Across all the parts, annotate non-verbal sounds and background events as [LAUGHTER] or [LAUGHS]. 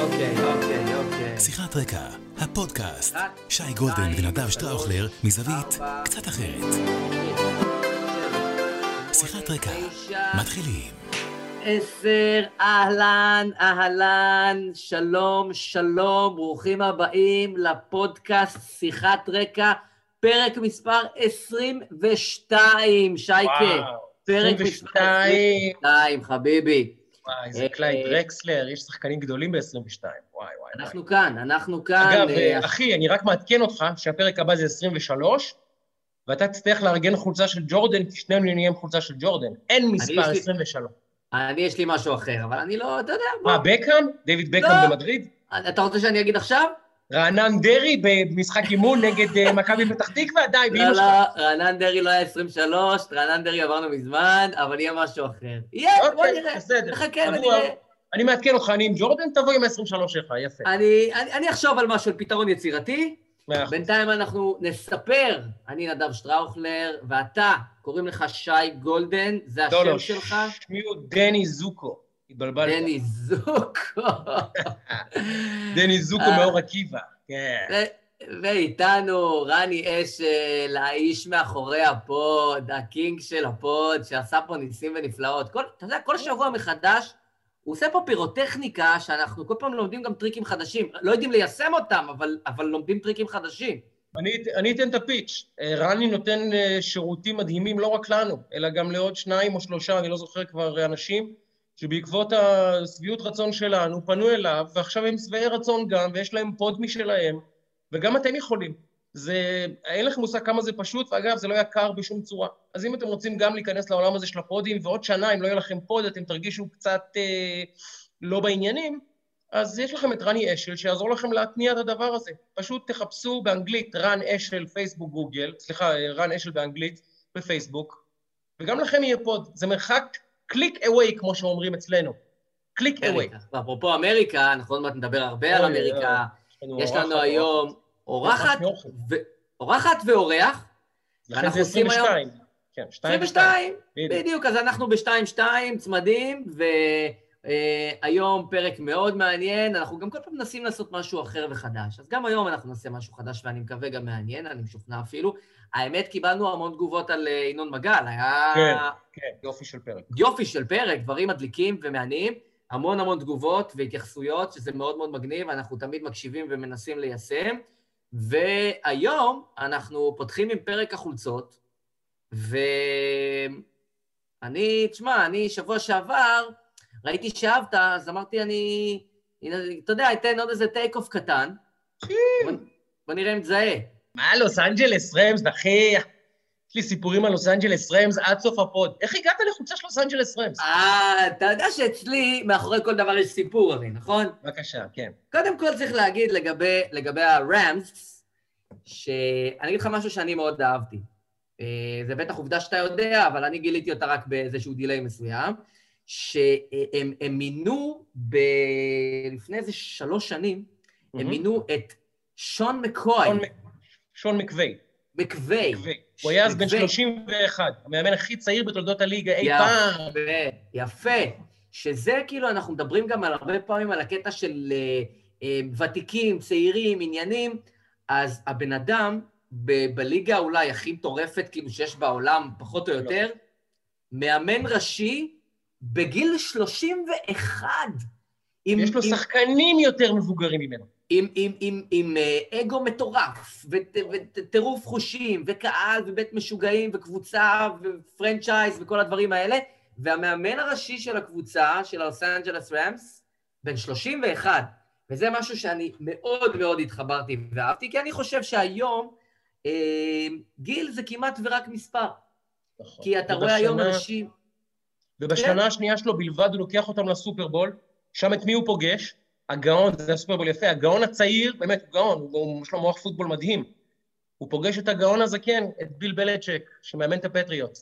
אוקיי, אוקיי, אוקיי. שיחת רקע, הפודקאסט. שי גולדן ונדב שטראוכלר, מזווית קצת אחרת. שיחת רקע, מתחילים. עשר, אהלן, אהלן, שלום, שלום, ברוכים הבאים לפודקאסט שיחת רקע, פרק מספר 22, שייקה. וואו, פרק מספר 22. 22, חביבי. וואי, זה אה, קלייד דרקסלר, יש שחקנים גדולים ב-22. וואי, וואי. אנחנו כאן, אנחנו כאן. אגב, אה, אה, אחי, אני רק מעדכן אותך שהפרק הבא זה 23, ואתה תצטרך לארגן חולצה של ג'ורדן, כי שנינו נהיה עם חולצה של ג'ורדן. אין מספר לי- 23. אני, יש לי משהו אחר, אבל אני לא, אתה יודע. מה, בקאם? דיוויד בקאם לא. במדריד? אתה רוצה שאני אגיד עכשיו? רענן דרעי במשחק אימון נגד אה, מכבי פתח תקווה? די, לא, באמא שלך. לא, רענן דרעי לא היה 23, רענן דרעי עברנו מזמן, אבל יהיה משהו אחר. יהיה, בוא אוקיי, נראה. בסדר. נחכה ונראה. אני מעדכן אותך, אני עם ג'ורדן, תבוא עם ה-23 שלך, יפה. אני, אני, אני אחשוב על משהו, על פתרון יצירתי. בינתיים אנחנו נספר, אני נדב שטראוכלר, ואתה, קוראים לך שי גולדן, זה לא, השם לא, שלך? שמי הוא דני זוקו. התבלבלת. דני זוקו. [LAUGHS] דני זוקו אה. מאור עקיבא. כן. ואיתנו רני אשל, האיש מאחורי ה pod, ה king של ה pod, שעשה פה ניסים ונפלאות. כל, אתה יודע, כל שבוע מחדש, הוא עושה פה פירוטכניקה, שאנחנו כל פעם לומדים גם טריקים חדשים. לא יודעים ליישם אותם, אבל, אבל לומדים טריקים חדשים. אני, אני אתן את ה pitch. אה, רני נותן אה, שירותים מדהימים לא רק לנו, אלא גם לעוד שניים או שלושה, אני לא זוכר כבר, אנשים, שבעקבות השביעות רצון שלנו פנו אליו, ועכשיו הם שבעי רצון גם, ויש להם pod משלהם, וגם אתם יכולים. זה, אין לכם מושג כמה זה פשוט, ואגב, זה לא יקר בשום צורה. אז אם אתם רוצים גם להיכנס לעולם הזה של הפודים, ועוד שנה, אם לא יהיה לכם pod, אתם תרגישו קצת אה, לא בעניינים, אז יש לכם את רני אשל שיעזור לכם להתניע את הדבר הזה. פשוט תחפשו באנגלית רן אשל, פייסבוק, גוגל, סליחה, רן אשל באנגלית, בפייסבוק, וגם לכם יהיה pod. זה מרחק click away, כמו שאומרים אצלנו. click away. ואפרופו אמריקה, אנחנו עוד מעט נדבר הרבה על אמריקה. יש לנו היום אורחת. ו- ואורח. אנחנו עושים היום- 22. כן, 2 22, בדיוק. אז אנחנו ב-2-2, צמדים, והיום פרק מאוד מעניין, אנחנו גם כל פעם מנסים לעשות משהו אחר וחדש. אז גם היום אנחנו נעשה משהו חדש, ואני מקווה גם מעניין, אני משוכנע אפילו. האמת, קיבלנו המון תגובות על אה, ינון מגל, היה כן. כן, יופי של פרק. יופי של פרק, דברים מדליקים ומעניינים, המון המון תגובות והתייחסויות, שזה מאוד מאוד מגניב, אנחנו תמיד מקשיבים ומנסים ליישם. והיום אנחנו פותחים עם פרק החולצות, ואני, תשמע, אני שבוע שעבר, ראיתי שאהבת, אז אמרתי, אני, אתה יודע, אתן עוד איזה take off קטן. בוא, בוא נראה אם תזהה. מה, לוס אנג'לס רמס, אחי? יש לי סיפורים על לוס אנג'לס רמס עד סוף ה pod. איך הגעת לחולצה של לוס אנג'לס רמס? אה, אתה יודע שאצלי, מאחורי כל דבר יש סיפור הרי, נכון? בבקשה, כן. קודם כל צריך להגיד לגבי, לגבי הרמס, שאני אגיד לך משהו שאני מאוד אהבתי. אה, זה בטח עובדה שאתה יודע, אבל אני גיליתי אותה רק באיזשהו דיליי מסוים, שהם הם מינו ב... לפני איזה שלוש שנים, הם. מינו את שון מקוי, שון מק- שון מקווי. מקווי. מקווי. הוא היה אז בן מקווי. 31, המאמן הכי צעיר בתולדות הליגה אי פעם. יפה. שזה כאילו, אנחנו מדברים גם על הרבה פעמים על הקטע של אה, אה, ותיקים, צעירים, עניינים, אז הבן אדם ב- בליגה אולי הכי מטורפת, כאילו, שיש בעולם, פחות או יותר, מאמן ראשי בגיל 31. עם, יש לו עם, שחקנים יותר מבוגרים ממנו. עם, עם, עם, עם אה, אגו מטורף, וטירוף חושים, וקהל, ובית משוגעים, וקבוצה, ופרנצ'ייז, וכל הדברים האלה, והמאמן הראשי של הקבוצה, של הלוס אנג'לס רמס, בן 31, וזה משהו שאני מאוד מאוד התחברתי ואהבתי, כי אני חושב שהיום אה, גיל זה כמעט ורק מספר. נכון. כי אתה רואה היום אנשים... ובשנה השנייה שלו בלבד הוא לוקח אותם לסופרבול, שם את מי הוא פוגש? הגאון, זה הסופרבול יפה, הגאון הצעיר, באמת, הוא גאון, הוא- יש לו מוח פוטבול מדהים. הוא פוגש את הגאון הזקן, את ביל בלצ'ק, שמאמן את הפטריוט.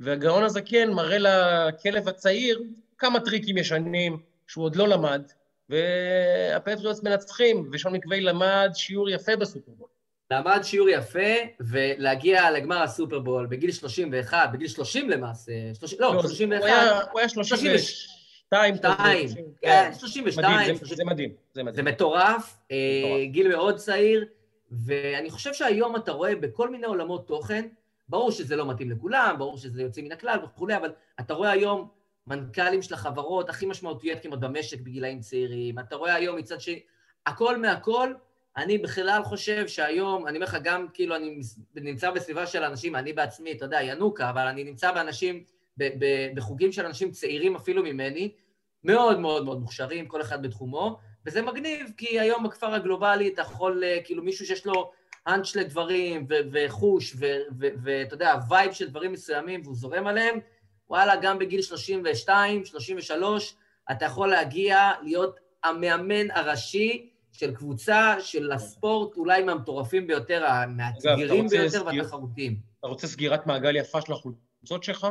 והגאון הזקן מראה לכלב הצעיר כמה טריקים ישנים שהוא עוד לא למד, והפטריוטס מנצחים, ושון מקווי למד שיעור יפה בסופרבול. למד שיעור יפה, ולהגיע לגמר הסופרבול בגיל 31, בגיל 30 למעשה, 30, לא, לא, 31, הוא היה- הוא היה 30 36. שתיים. שתיים, כזה, כן, 32, מדהים, זה- 30. זה מדהים, זה זה מדהים. מטורף, אה, מטורף. גיל מאוד צעיר, ואני חושב שהיום אתה רואה בכל מיני עולמות תוכן, ברור שזה לא מתאים לכולם, ברור שזה יוצא מן הכלל וכולי, אבל אתה רואה היום מנכ"לים של החברות הכי משמעותיות כמעט במשק בגילאים צעירים, אתה רואה היום מצד שני, הכל מהכל, אני בכלל חושב שהיום, אני אומר לך, גם כאילו אני נמצא בסביבה של אנשים, אני בעצמי, אתה יודע, ינוקה, אבל אני נמצא באנשים, ב- ב- בחוגים של אנשים צעירים אפילו ממני, מאוד מאוד מאוד מוכשרים, כל אחד בתחומו, וזה מגניב, כי היום בכפר הגלובלי אתה יכול, אה, כאילו מישהו שיש לו ה hunch לדברים, ו- וחוש, ואתה יודע, vibe של דברים מסוימים, והוא זורם עליהם, וואלה, גם בגיל 32, 33, אתה יכול להגיע להיות המאמן הראשי של קבוצה של הספורט, אולי מהמטורפים ביותר, המאתגרים ביותר והתחרותיים. אתה רוצה סגירת מעגל יפה של החולצות שלך?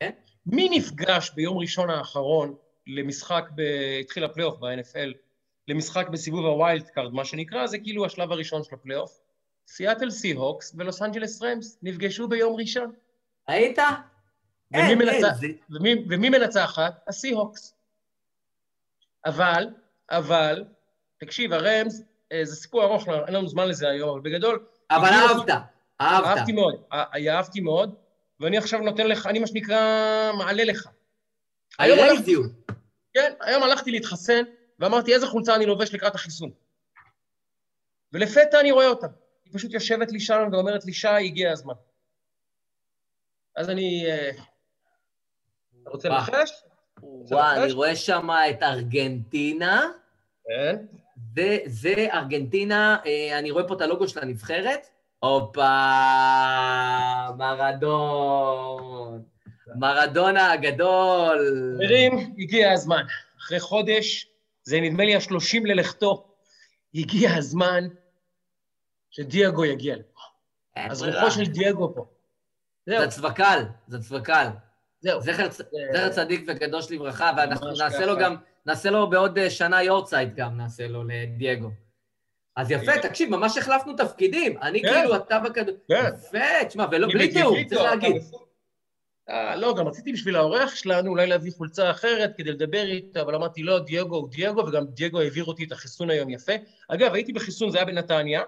כן. מי נפגש ביום ראשון האחרון למשחק, ב... התחיל הפלייאוף ב-NFL, למשחק בסיבוב ה wild card, מה שנקרא, זה כאילו השלב הראשון של הפלייאוף. סיאטל סי-הוקס ולוס אנג'לס רמס נפגשו ביום ראשון. היית? ומי, אין, מנצח... אין, זה- ומי, ומי מנצחת? הסי-הוקס. אבל, אבל, תקשיב, הרמס, אה, זה סיפור ארוך, לא- אין לנו זמן לזה היום, אבל בגדול, אבל אהבת, אהבת. אהבתי מאוד, אה, אהבתי מאוד, ואני עכשיו נותן לך, אני מה שנקרא, מעלה לך. היום הלכתי-. כן, היום הלכתי להתחסן, ואמרתי, איזה חולצה אני לובש לקראת החיסון. ולפתע אני רואה אותה. היא פשוט יושבת לי שם ואומרת לי, שי, הגיע הזמן. אז אני... אה, אתה רוצה. לנחש? וואי, אני רואה שם את ארגנטינה. כן. זה, זה ארגנטינה, אה, אני רואה פה את הלוגו של הנבחרת. הופה, מרדון. מרדונה הגדול. חברים, הגיע הזמן. אחרי חודש, זה נדמה לי השלושים ללכתו, הגיע הזמן שדיאגו יגיע לפה. אז. רוחו של דיאגו פה. זהו, זה צווקל, זה צווקל. זהו. זכר צ- זכר צדיק וקדוש לברכה, ואנחנו נעשה. לו גם, נעשה לו בעוד אה, שנה יורצייט גם, נעשה לו לדייגו. אז יפה, יפה. תקשיב, ממש החלפנו תפקידים. אני כן. כאילו, אתה בכדור... כן. יפה, תשמע, ולא, בלי תיאום, בגיטו, צריך להגיד. אה, לא, גם רציתי בשביל האורח שלנו אולי להביא חולצה אחרת כדי לדבר איתה, אבל אמרתי, לא, דייגו הוא דייגו, וגם דייגו העביר אותי את החיסון היום יפה. אגב, הייתי בחיסון, זה היה בנתניה,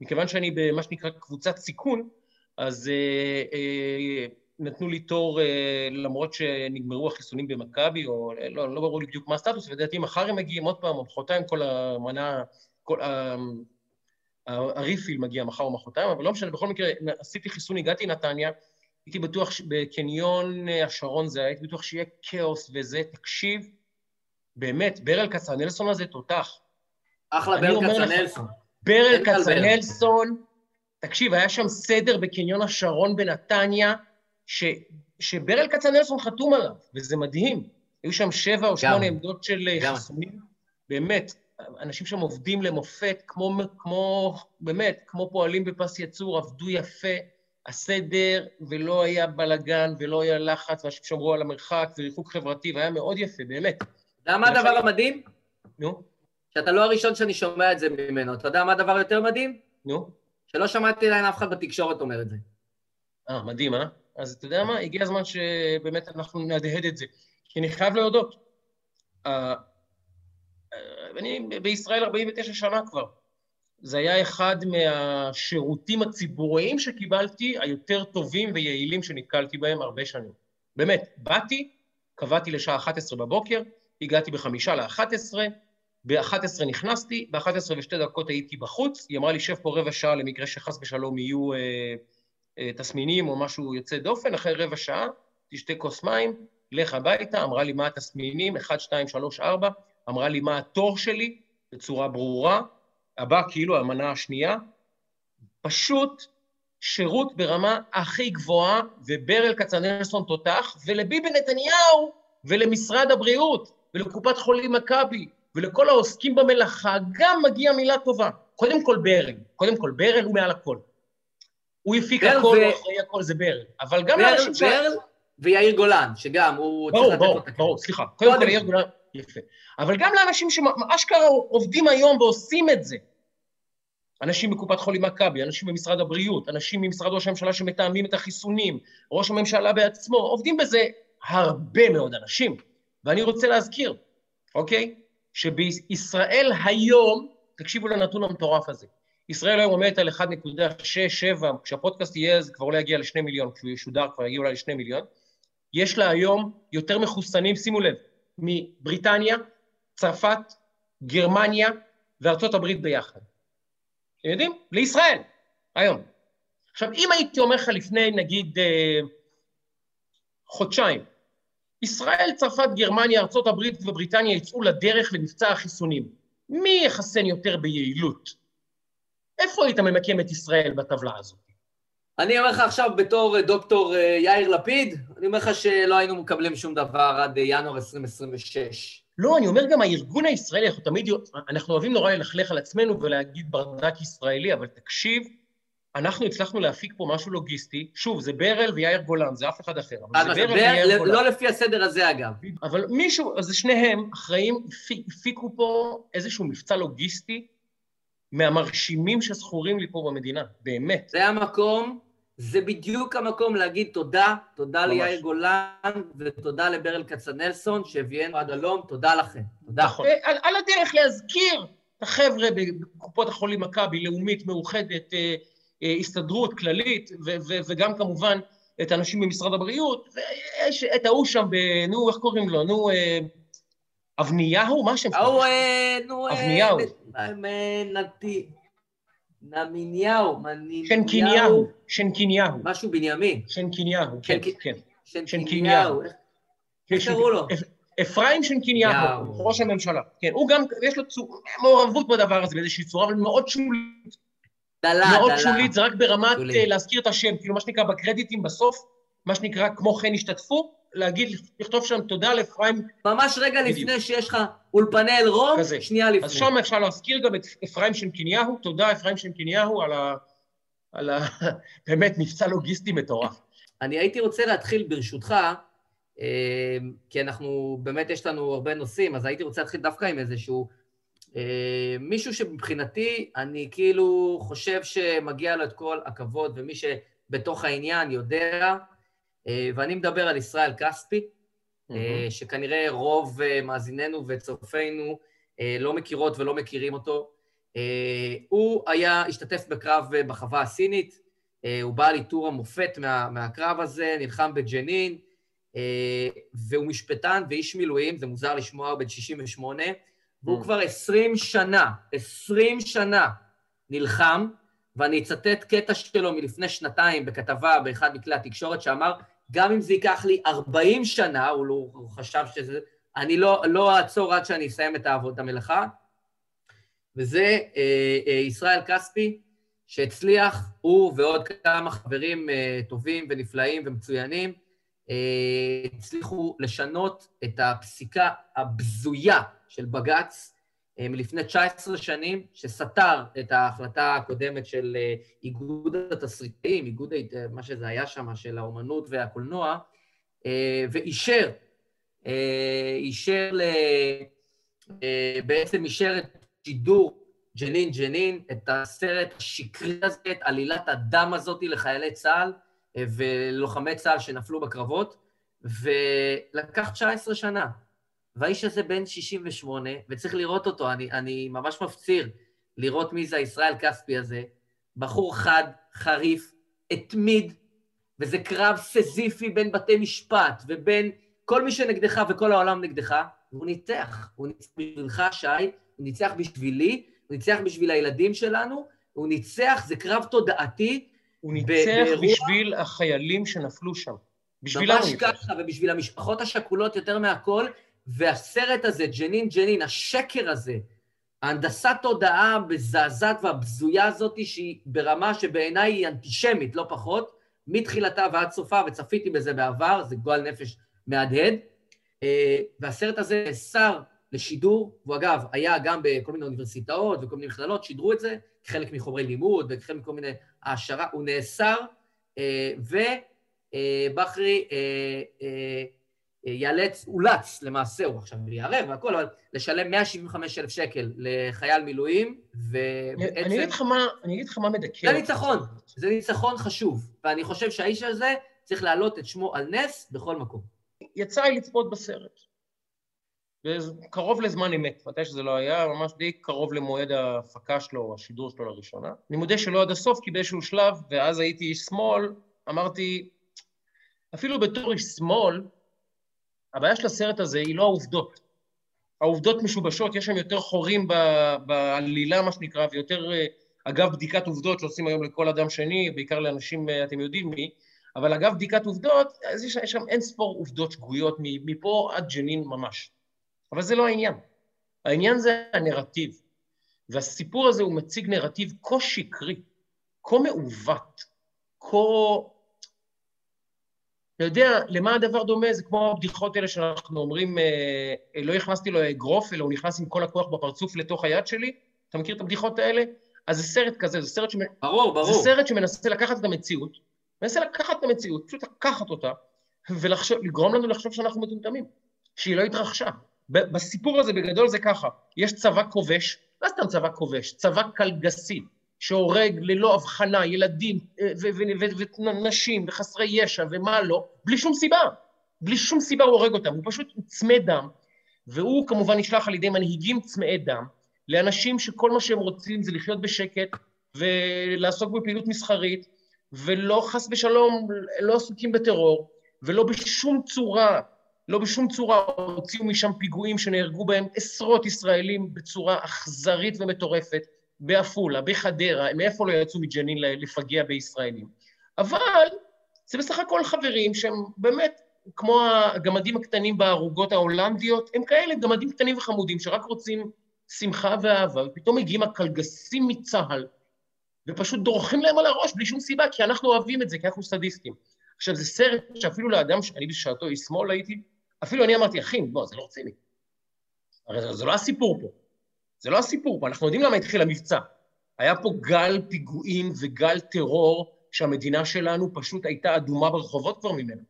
מכיוון שאני במה שנקרא קבוצת סיכון, אז אה, אה, נתנו לי תור, אה, למרות שנגמרו החיסונים במכבי, או אה, לא, לא ברור לי בדיוק מה הסטטוס, ולדעתי מחר הם מגיעים עוד פעם, או מחרתיים, כל המנה, כל ה... הריפיל מגיע מחר או מחרתיים, אבל לא משנה, בכל מקרה, עשיתי חיסון, הגעתי לנתניה, הייתי בטוח שבקניון אה, השרון זה, הייתי בטוח שיהיה כאוס וזה, תקשיב, באמת, ברל כצנלסון הזה תותח. אחלה ברל כצנלסון. ברל. כצנלסון, תקשיב, היה שם סדר בקניון השרון בנתניה, ש, שברל כצנלסון חתום עליו, וזה מדהים. היו שם שבע או שמונה עמדות של אה, גם. חיסונים, באמת, אנשים שם עובדים למופת, כמו, כמו, באמת, כמו פועלים בפס ייצור, עבדו יפה, הסדר, ולא היה בלגן, ולא היה לחץ, ואנשים שמרו על המרחק, וריחוק חברתי, והיה מאוד יפה, באמת. אתה יודע מה הדבר המדהים? נו, שאתה לא הראשון שאני שומע את זה ממנו. אתה יודע מה הדבר יותר מדהים? נו. שלא שמעתי עדיין אף אחד בתקשורת אומר את זה. אה, מדהים, אה? אז אתה יודע מה? הגיע הזמן שבאמת אנחנו נהדהד את זה. כי אני חייב להודות, אני בישראל 49 שנה כבר. זה היה אחד מהשירותים הציבוריים שקיבלתי, היותר טובים ויעילים שנתקלתי בהם הרבה שנים. באמת, באתי, קבעתי לשעה 11 בבוקר, הגעתי בחמישה ל-11, ב-11 נכנסתי, ב-11 ושתי דקות הייתי בחוץ, היא אמרה לי, שב פה רבע שעה למקרה שחס ושלום יהיו אה, תסמינים או משהו יוצא דופן, אחרי רבע שעה, תשתה כוס מים, לך הביתה, אמרה לי מה התסמינים, 1, 2, 3, 4, אמרה לי מה התור שלי, בצורה ברורה, הבא כאילו המנה השנייה, פשוט שירות ברמה הכי גבוהה, וברל כצנלסון תותח, ולביבי נתניהו, ולמשרד הבריאות, ולקופת חולים מכבי, ולכל העוסקים במלאכה, גם מגיע מילה טובה. קודם כל ברל, קודם כל ברל הוא מעל הכל. הוא הפיק הכל, הוא אחראי הכל, זה ברל. אבל גם לאנשים ש... ברל ויאיר גולן, שגם הוא ברור, ברור. ברור, סליחה. קודם כל, יאיר. גולן, יפה. אבל גם לאנשים שאשכרה עובדים היום ועושים את זה. אנשים מקופת חולים מכבי, אנשים במשרד הבריאות, אנשים ממשרד ראש הממשלה שמתאמים את החיסונים, ראש הממשלה בעצמו, עובדים בזה הרבה מאוד אנשים. ואני רוצה להזכיר, אוקיי? שבישראל היום, תקשיבו לנתון המטורף הזה, ישראל היום עומדת על 1.67, כשהפודקאסט יהיה זה כבר לא יגיע לשני מיליון, כשהוא ישודר כבר יגיע אולי לשני מיליון, יש לה היום יותר מחוסנים, שימו לב, מבריטניה, צרפת, גרמניה וארצות הברית ביחד. אתם יודעים? לישראל, היום. עכשיו, אם הייתי אומר לך לפני, נגיד, אה, חודשיים, ישראל, צרפת, גרמניה, ארצות הברית ובריטניה יצאו לדרך למבצע החיסונים, מי יחסן יותר ביעילות? איפה היית ממקם את ישראל בטבלה הזאת? אני אומר לך עכשיו בתור אה, דוקטור אה, יאיר לפיד, אני אומר לך שלא היינו מקבלים שום דבר עד אה, ינואר 2026. לא, אני אומר גם הארגון הישראלי, אנחנו תמיד, אנחנו אוהבים נורא ללכלך על עצמנו ולהגיד ברדק ישראלי, אבל תקשיב, אנחנו הצלחנו להפיק פה משהו לוגיסטי, שוב, זה ברל ויאיר גולן, זה אף אחד אחר, אבל זה ברל ויאיר גולן. לא לפי הסדר הזה אגב. אבל מישהו, אז שניהם אחראים, הפיקו פה איזשהו מבצע לוגיסטי מהמרשימים שזכורים לי פה במדינה, באמת. זה המקום, זה בדיוק המקום להגיד תודה, תודה ממש. ליאיר גולן ותודה לברל כצנלסון שהביאנו עד הלום, תודה לכם. תודה. נכון. אה, על, על הדרך להזכיר את החבר'ה בקופות החולים מכבי, לאומית, מאוחדת, אה, אה, הסתדרות כללית, ו- ו- וגם כמובן את האנשים במשרד הבריאות, ויש את ההוא שם, ב... נו, איך קוראים לו? נו, אבניהו? מה השם שלו? ההוא, נו... אבניהו. נמיניהו, שנקיניהו, שנקיניהו. משהו בנימין. שנקיניהו, כן, כן. שנקיניהו. איך קראו לו? אפרים שנקיניהו, ראש הממשלה. כן, הוא גם, יש לו מעורבות בדבר הזה באיזושהי צורה, אבל מאוד שולית. דלה, דלה. מאוד שולית, זה רק ברמת להזכיר את השם, כאילו מה שנקרא בקרדיטים בסוף, מה שנקרא כמו כן השתתפו, להגיד, לכתוב שם תודה לאפרים. ממש רגע בדיוק. לפני שיש לך אולפני אלרום, כזה. שנייה לפני. אז שם אפשר להזכיר גם את אפרים שנקיניהו, תודה אפרים שנקיניהו על ה... על ה... [LAUGHS] באמת מבצע לוגיסטי מטורף. אני הייתי רוצה להתחיל ברשותך, אה, כי אנחנו, באמת יש לנו הרבה נושאים, אז הייתי רוצה להתחיל דווקא עם איזשהו אה, מישהו שמבחינתי, אני כאילו חושב שמגיע לו את כל הכבוד, ומי שבתוך העניין יודע, ואני מדבר על ישראל כספי, mm-hmm. שכנראה רוב מאזיננו וצופינו לא מכירות ולא מכירים אותו. הוא היה, השתתף בקרב בחווה הסינית, הוא בעל עיטור המופת מה, מהקרב הזה, נלחם בג'נין, והוא משפטן ואיש מילואים, זה מוזר לשמוע, הוא בן 68, והוא mm. כבר 20 שנה, 20 שנה נלחם, ואני אצטט קטע שלו מלפני שנתיים בכתבה באחד מכלי התקשורת, שאמר, גם אם זה ייקח לי 40 שנה, הוא, לא, הוא חשב שזה... אני לא, לא אעצור עד שאני אסיים את העבוד המלאכה, וזה אה, אה, ישראל כספי, שהצליח, הוא ועוד כמה חברים אה, טובים ונפלאים ומצוינים, אה, הצליחו לשנות את הפסיקה הבזויה של בג"ץ מלפני 19 שנים, שסתר את ההחלטה הקודמת של אה, איגוד התסריטאים, איגוד, אה, מה שזה היה שם, של האומנות והקולנוע, ואישר, אישר, בעצם אישר את שידור ג'נין ג'נין, את הסרט השקרי הזה, את עלילת הדם הזאת לחיילי צה"ל ולוחמי צה"ל שנפלו בקרבות, ולקח 19 שנה. והאיש הזה בן 68, וצריך לראות אותו, אני, אני ממש מפציר לראות מי זה הישראל כספי הזה. בחור חד, חריף, התמיד, וזה קרב סזיפי בין בתי משפט ובין כל מי שנגדך וכל העולם נגדך, והוא ניצח. הוא ניצח בשבילך, שי, הוא ניצח בשבילי, הוא ניצח בשביל הילדים שלנו, הוא ניצח, זה קרב תודעתי. הוא ניצח באירוע... בשביל החיילים שנפלו שם. בשבילנו. ממש ככה, ובשביל המשפחות השכולות יותר מהכל, והסרט הזה, ג'נין ג'נין, השקר הזה, ההנדסת תודעה המזעזעת והבזויה הזאת, שהיא ברמה שבעיניי היא אנטישמית, לא פחות, מתחילתה ועד סופה, וצפיתי בזה בעבר, זה גועל נפש מהדהד. אה, והסרט הזה נאסר לשידור, והוא אגב, היה גם בכל מיני אוניברסיטאות וכל מיני מכללות, שידרו את זה, כחלק מחומרי לימוד וכחלק מכל מיני העשרה, הוא נאסר, אה, ובחרי אה, ייאלץ, אולץ למעשה, הוא עכשיו יערב והכל, אבל לשלם 175 אלף שקל לחייל מילואים, ובעצם... אני אגיד לך מה, אני אגיד לך מה מדכא. זה ניצחון, זה ניצחון חשוב, ואני חושב שהאיש הזה צריך להעלות את שמו על נס בכל מקום. יצא לי לצפות בסרט. קרוב לזמן אמת, מתי שזה לא היה, ממש די קרוב למועד ההפקה שלו, השידור שלו לראשונה. אני מודה שלא עד הסוף, כי באיזשהו שלב, ואז הייתי איש שמאל, אמרתי, אפילו בתור איש שמאל, הבעיה של הסרט הזה היא לא העובדות. העובדות משובשות, יש שם יותר חורים בעלילה, מה שנקרא, ויותר, אה, אגב, בדיקת עובדות שעושים היום לכל אדם שני, בעיקר לאנשים, אה, אתם יודעים מי, אבל אגב בדיקת עובדות, אז יש, שם אין ספור עובדות שגויות מפה עד ג'נין ממש. אבל זה לא העניין. העניין זה הנרטיב. והסיפור הזה הוא מציג נרטיב כה שקרי, כה מעוות, כה... אתה יודע, למה הדבר דומה? זה כמו הבדיחות האלה שאנחנו אומרים, אה, לא הכנסתי לו אגרוף, אלא הוא נכנס עם כל הכוח בפרצוף לתוך היד שלי. אתה מכיר את הבדיחות האלה? אז זה סרט כזה, זה סרט, שמ... ברור, ברור. זה סרט שמנסה לקחת את המציאות, מנסה לקחת את המציאות, פשוט לקחת אותה, ולגרום לנו לחשוב שאנחנו מטומטמים, שהיא לא התרחשה. בסיפור הזה בגדול זה ככה, יש צבא כובש, לא סתם צבא כובש, צבא קלגסי, שהורג ללא הבחנה ילדים אה, ונשים וחסרי ישע ומה לא, בלי שום סיבה. בלי שום סיבה הוא הורג אותם, הוא פשוט צמא דם, והוא כמובן נשלח על ידי מנהיגים צמאי דם, לאנשים שכל מה שהם רוצים זה לחיות בשקט ולעסוק בפעילות מסחרית, ולא חס ושלום, לא עסוקים בטרור, ולא בשום צורה לא בשום צורה הוציאו משם פיגועים שנהרגו בהם עשרות ישראלים בצורה אכזרית ומטורפת, בעפולה, בחדרה, מאיפה לא יצאו מג'נין לפגע בישראלים. אבל זה בסך הכל חברים שהם באמת, כמו הגמדים הקטנים בערוגות ההולנדיות, הם כאלה גמדים קטנים וחמודים שרק רוצים שמחה ואהבה, ופתאום מגיעים הקלגסים מצה"ל, ופשוט דורכים להם על הראש בלי שום סיבה, כי אנחנו אוהבים את זה, כי אנחנו סדיסטים. עכשיו, זה סרט שאפילו לאדם שאני בשעתו איש שמאל הייתי, אפילו אני אמרתי, אחי, בוא, זה לא רציני. הרי זה, זה לא הסיפור פה. זה לא הסיפור פה, אנחנו יודעים למה התחיל המבצע. היה פה גל פיגועים וגל טרור שהמדינה שלנו פשוט הייתה אדומה ברחובות כבר ממנו.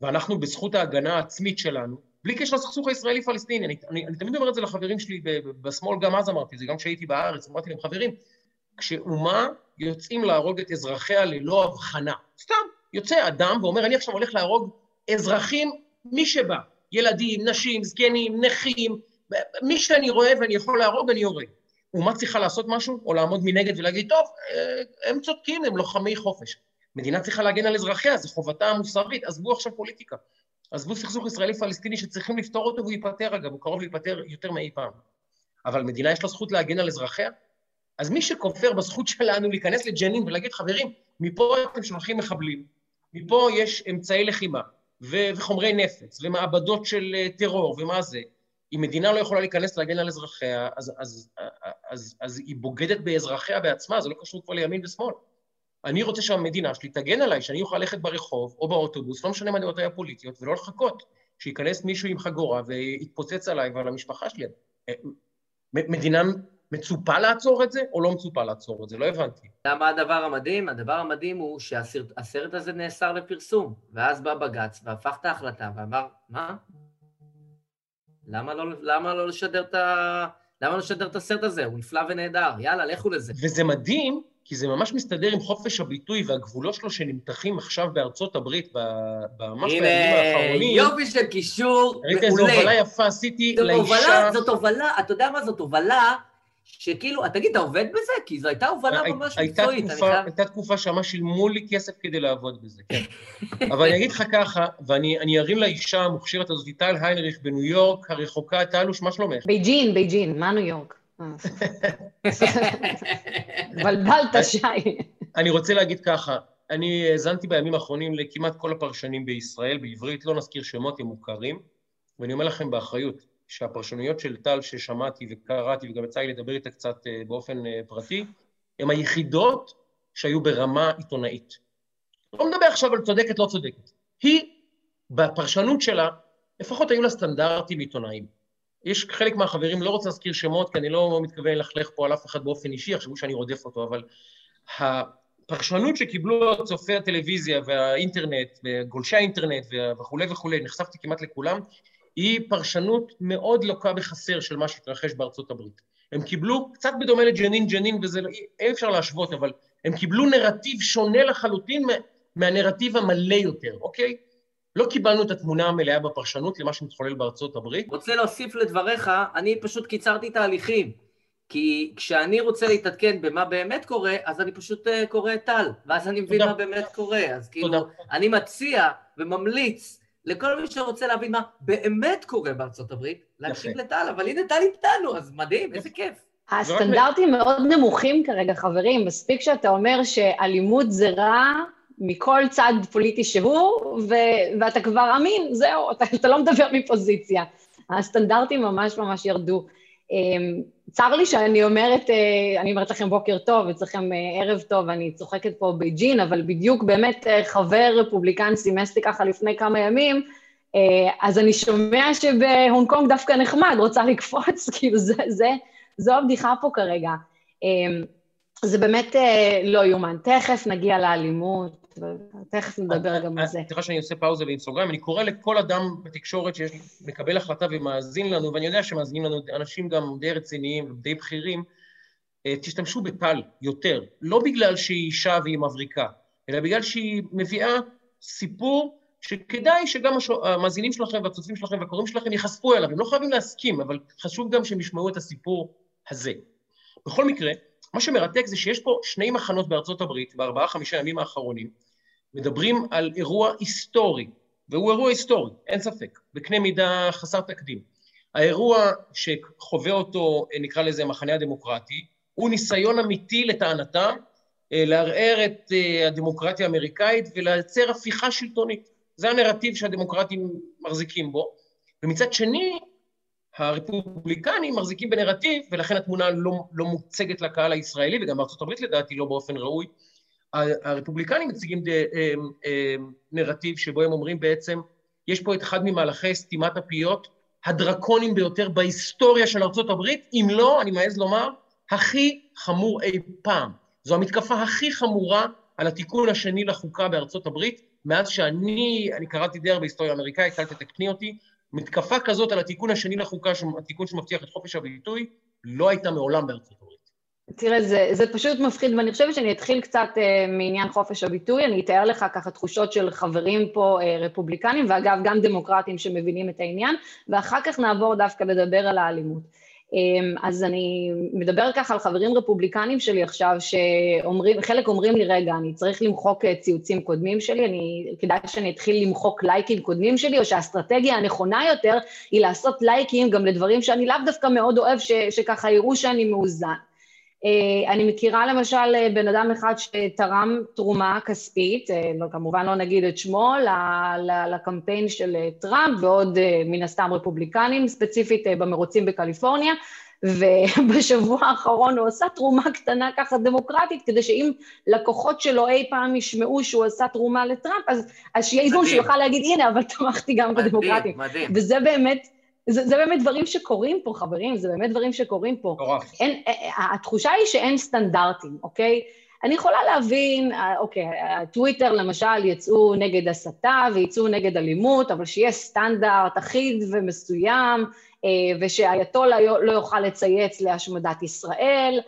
ואנחנו, בזכות ההגנה העצמית שלנו, בלי קשר לסכסוך הישראלי-פלסטיני, אני, אני, אני תמיד אומר את זה לחברים שלי בשמאל, גם אז אמרתי זה, גם כשהייתי בארץ, אמרתי להם, חברים, כשאומה יוצאים להרוג את אזרחיה ללא הבחנה, סתם, יוצא אדם ואומר, אני עכשיו הולך להרוג אזרחים מי שבא, ילדים, נשים, זקנים, נכים, מי שאני רואה ואני יכול להרוג, אני הורג. אומה צריכה לעשות משהו, או לעמוד מנגד ולהגיד, טוב, אה, הם צודקים, הם לוחמי חופש. מדינה צריכה להגן על אזרחיה, זו חובתה המוסרית, עזבו עכשיו פוליטיקה. עזבו סכסוך ישראלי-פלסטיני שצריכים לפתור אותו והוא ייפתר, אגב, הוא קרוב להיפתר יותר מאי פעם. אבל מדינה יש לה זכות להגן על אזרחיה? אז מי שכופר בזכות שלנו להיכנס לג'נין ולהגיד, חברים, מפה אתם שולחים מחבלים, מפה יש אמצעי לחימה, ו- וחומרי נפץ, ומעבדות של אה, טרור, ומה זה. אם מדינה לא יכולה להיכנס להגן על אזרחיה, אז, אז, אז, אז, אז היא בוגדת באזרחיה בעצמה, זה לא קשור כבר לימין ושמאל. אני רוצה שהמדינה שלי תגן עליי, שאני אוכל ללכת ברחוב או באוטובוס, לא משנה מה דעותיי הפוליטיות, ולא לחכות שייכנס מישהו עם חגורה ויתפוצץ עליי ועל המשפחה שלי. מדינה מצופה לעצור את זה, או לא מצופה לעצור את זה? לא הבנתי. אתה מה הדבר המדהים? הדבר המדהים הוא שהסרט הזה נאסר לפרסום, ואז בא בג"ץ והפך את ההחלטה ואמר, מה? למה לא, למה לא לשדר את ה... למה לא לשדר את הסרט הזה? הוא נפלא ונהדר, יאללה, לכו לזה. וזה מדהים, כי זה ממש מסתדר עם חופש הביטוי והגבולות שלו שנמתחים עכשיו בארצות הברית, ממש בימים האחרונים. הנה, יופי של קישור מעולה. ראית איזו הובלה יפה עשיתי לאישה. זאת הובלה, אתה יודע מה זאת הובלה? שכאילו, תגיד, אתה עובד בזה? כי זו הייתה הובלה ממש מקצועית. הייתה תקופה שממש שילמו לי כסף כדי לעבוד בזה, כן. [LAUGHS] אבל אני אגיד לך ככה, ואני ארים לאישה המוכשרת הזאת, טל היינריך בניו יורק, הרחוקה, טלוש, מה שלומך? בייג'ין, בייג'ין, מה ניו יורק? [LAUGHS] בלבלת, שי. אני רוצה להגיד ככה, אני האזנתי בימים האחרונים לכמעט כל הפרשנים בישראל, בעברית, לא נזכיר שמות, הם מוכרים, ואני אומר לכם באחריות, שהפרשנויות של טל ששמעתי וקראתי וגם יצא לי לדבר איתה קצת אה, באופן אה, פרטי, הן היחידות שהיו ברמה עיתונאית. לא מדבר עכשיו על צודקת, לא צודקת. היא, בפרשנות שלה, לפחות היו לה סטנדרטים עיתונאיים. יש חלק מהחברים, לא רוצה להזכיר שמות, כי אני לא מתכוון ללכלך פה על אף אחד באופן אישי, יחשבו שאני רודף אותו, אבל הפרשנות שקיבלו צופי הטלוויזיה והאינטרנט, וגולשי האינטרנט וכולי וכולי, נחשפתי כמעט לכולם, היא פרשנות מאוד לוקה בחסר של מה שהתרחש בארצות הברית. הם קיבלו, קצת בדומה לג'נין ג'נין, וזה לא, אי אפשר להשוות, אבל הם קיבלו נרטיב שונה לחלוטין מהנרטיב המלא יותר, אוקיי? לא קיבלנו את התמונה המלאה בפרשנות למה שמתחולל בארצות הברית. רוצה להוסיף לדבריך, אני פשוט קיצרתי תהליכים. כי כשאני רוצה להתעדכן במה באמת קורה, אז אני פשוט uh, קורא את טל, ואז אני מבין תודה. מה באמת קורה. אז כאילו, תודה. אני מציע וממליץ לכל מי שרוצה להבין מה באמת קורה בארצות הברית, להקשיב. לטל, אבל הנה טל איתנו, אז מדהים, איזה כיף. הסטנדרטים מאוד נמוכים כרגע, חברים. מספיק שאתה אומר שאלימות זה רע מכל צד פוליטי שהוא, ו- ואתה כבר אמין, זהו, אתה, אתה לא מדבר מפוזיציה. הסטנדרטים ממש ממש ירדו. אמ, צר לי שאני אומרת, אה, אני אומרת לכם בוקר טוב, אצלכם אה, ערב טוב, אני צוחקת פה בג'ין, אבל בדיוק באמת אה, חבר רפובליקן סימס לי ככה לפני כמה ימים, אז אני שומע שבהונג קונג דווקא נחמד, רוצה לקפוץ, [LAUGHS] כאילו זה, זה, זו הבדיחה פה כרגע. אמ, זה באמת לא יאומן. תכף נגיע לאלימות, תכף נדבר גם על זה. סליחה שאני עושה פאוזה בסוגריים, אני קורא לכל אדם בתקשורת שיש, מקבל החלטה ומאזין לנו, ואני יודע שמאזינים לנו אנשים גם די רציניים ודי בכירים, אה, תשתמשו בטל יותר, לא בגלל שהיא אישה והיא מבריקה, אלא בגלל שהיא מביאה סיפור שכדאי שגם המאזינים שלכם והצופים שלכם והקוראים שלכם ייחשפו אליו, הם לא חייבים להסכים, אבל חשוב גם שהם ישמעו את הסיפור הזה. בכל מקרה, מה שמרתק זה שיש פה שני מחנות בארצות הברית, בארבעה-חמישה ימים האחרונים, מדברים על אירוע היסטורי, והוא אירוע היסטורי, אין ספק, בקנה מידה חסר תקדים. האירוע שחווה אותו, נקרא לזה המחנה הדמוקרטי, הוא ניסיון אמיתי לטענתם אה, לערער את אה, הדמוקרטיה האמריקאית ולייצר הפיכה שלטונית. זה הנרטיב שהדמוקרטים מחזיקים בו. ומצד שני, הרפובליקנים מחזיקים בנרטיב, ולכן התמונה לא, לא מוצגת לקהל הישראלי, וגם בארצות הברית לדעתי לא באופן ראוי. הרפובליקנים מציגים ד, אה, אה, נרטיב שבו הם אומרים בעצם, יש פה את אחד ממהלכי סתימת הפיות הדרקונים ביותר בהיסטוריה של ארצות הברית, אם לא, אני מעז לומר, הכי חמור אי פעם. זו המתקפה הכי חמורה על התיקון השני לחוקה בארצות הברית, מאז שאני, אני קראתי די הרבה היסטוריה אמריקאית, אל תתקני אותי, מתקפה כזאת על התיקון השני לחוקה, התיקון שמבטיח את חופש הביטוי, לא הייתה מעולם בארצות הברית. תראה, זה, זה פשוט מפחיד, ואני חושבת שאני אתחיל קצת אה, מעניין חופש הביטוי, אני אתאר לך ככה תחושות של חברים פה אה, רפובליקנים, ואגב, גם דמוקרטים שמבינים את העניין, ואחר כך נעבור דווקא לדבר על האלימות. אה, אז אני מדבר ככה על חברים רפובליקנים שלי עכשיו, שאומרים, חלק אומרים לי, רגע, אני צריך למחוק אה, ציוצים קודמים שלי, אני, כדאי שאני אתחיל למחוק לייקים קודמים שלי, או שהאסטרטגיה הנכונה יותר היא לעשות לייקים גם לדברים שאני לאו דווקא מאוד אוהב, ש, שככה יראו שאני מאוזן. אה, אני מכירה למשל אה, בן אדם אחד שתרם תרומה כספית, אה, לא, כמובן לא נגיד את שמו, לקמפיין של טראמפ ועוד מן הסתם רפובליקנים, ספציפית במרוצים בקליפורניה, ובשבוע [LAUGHS] האחרון הוא עשה תרומה קטנה ככה דמוקרטית, כדי שאם לקוחות שלו אי פעם ישמעו שהוא עשה תרומה לטראמפ, אז, אז שיהיה איזון מדהים. שיוכל להגיד, הנה, אבל תמכתי גם בדמוקרטים. מדהים, מדהים. וזה באמת, זה, זה באמת דברים שקורים פה, חברים, זה באמת דברים שקורים פה. מטורף. אין, אה, אה, התחושה היא שאין סטנדרטים, אוקיי? אני יכולה להבין, אה, אוקיי, הטוויטר למשל יצאו נגד הסתה ויצאו נגד אלימות, אבל שיהיה סטנדרט אחיד ומסוים, ושהאייתולה לא יוכל לצייץ להשמדת ישראל,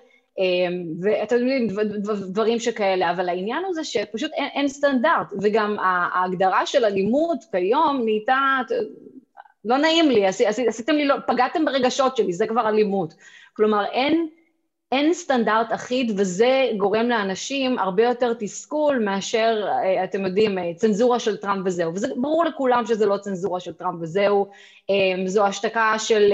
ואתם יודעים, דבר- דבר- דברים שכאלה, אבל העניין הוא זה שפשוט אין, אין סטנדרט, וגם ההגדרה של אלימות כיום נהייתה, לא נעים לי, עשי, עשי, עשיתם לי, לא, פגעתם ברגשות שלי, זה כבר אלימות. כלומר, אין, אין סטנדרט אחיד, וזה גורם לאנשים הרבה יותר תסכול מאשר, אה, אתם יודעים, אה, צנזורה של טראמפ וזהו. וזה ברור לכולם שזה לא צנזורה של טראמפ וזהו, אה, זו השתקה של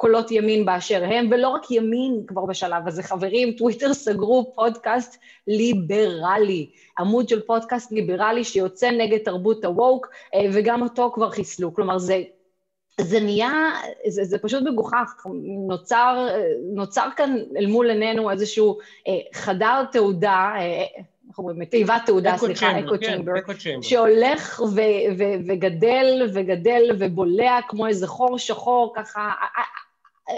קולות ימין באשר הם, ולא רק ימין כבר בשלב הזה. חברים, טוויטר סגרו פודקאסט ליברלי, עמוד של פודקאסט ליברלי שיוצא נגד תרבות אה, וגם אותו כבר חיסלו. כלומר, זה... זה נהיה, זה, זה פשוט מגוחך, נוצר, נוצר כאן אל מול עינינו איזשהו אה, חדר תעודה, אה, איך אומרים, תיבת תעודה, סליחה, אקו כן, צ'מבר, צ'מבר. שהולך ו, ו, וגדל וגדל ובולע כמו איזה חור שחור, ככה,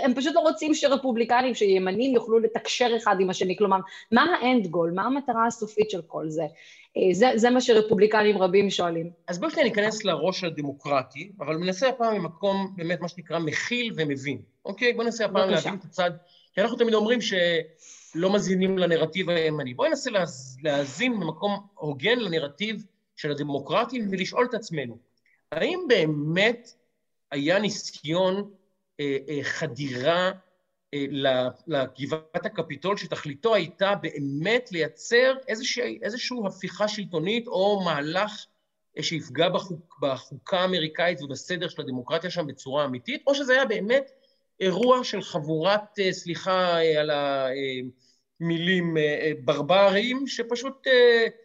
הם פשוט לא רוצים שרפובליקנים, שימנים יוכלו לתקשר אחד עם השני, כלומר, מה האנד גול, מה המטרה הסופית של כל זה? אה, זה, זה מה שרפובליקנים רבים שואלים. אז בואו שניה ניכנס לראש הדמוקרטי, אבל ננסה הפעם ממקום באמת מה שנקרא מכיל ומבין. אוקיי? בואו ננסה הפעם. להבין את הצד, כי אנחנו תמיד אומרים שלא מזינים לנרטיב הימני. בואו ננסה להז- להאזין במקום הוגן לנרטיב של הדמוקרטים ולשאול את עצמנו, האם באמת היה ניסיון חדירה אה, לגבעת הקפיטול, שתכליתו הייתה באמת לייצר איזושהי, איזושהי הפיכה שלטונית או מהלך שיפגע בחוק, בחוקה האמריקאית ובסדר של הדמוקרטיה שם בצורה אמיתית, או שזה היה באמת אירוע של חבורת, סליחה על המילים, ברברים, שפשוט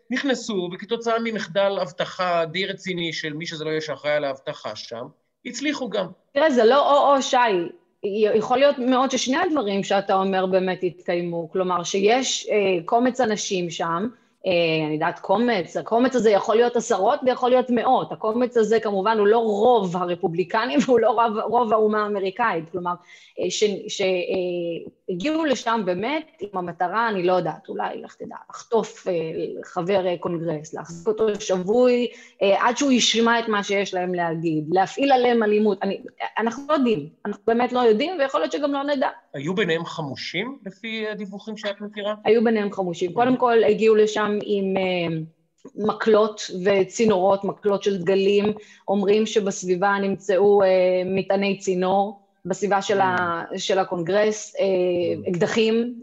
נכנסו, וכתוצאה ממחדל אבטחה די רציני של מי שזה לא יהיה שאחראי על האבטחה שם, הצליחו גם. תראה, זה לא או-או, שי. יכול להיות מאוד ששני הדברים שאתה אומר באמת יתקיימו. כלומר, שיש אה, קומץ אנשים שם, אני יודעת, קומץ, הקומץ הזה יכול להיות עשרות ויכול להיות מאות. הקומץ הזה כמובן הוא לא רוב הרפובליקנים והוא לא רוב, רוב האומה האמריקאית. כלומר, אה, שהגיעו אה, לשם באמת עם המטרה, אני לא יודעת, אולי, לך תדע, לחטוף חבר קונגרס, להחזיק אותו שבוי עד שהוא ישמע את מה שיש להם להגיד, להפעיל עליהם אלימות. אני, אנחנו לא יודעים, אנחנו באמת לא יודעים, ויכול להיות שגם לא נדע. היו ביניהם חמושים, לפי הדיווחים שאת מכירה? היו ביניהם חמושים. קודם כל, הגיעו לשם עם מקלות וצינורות, מקלות של דגלים, אומרים שבסביבה נמצאו מטעני צינור. בסביבה של, ה, של הקונגרס, אה, אקדחים,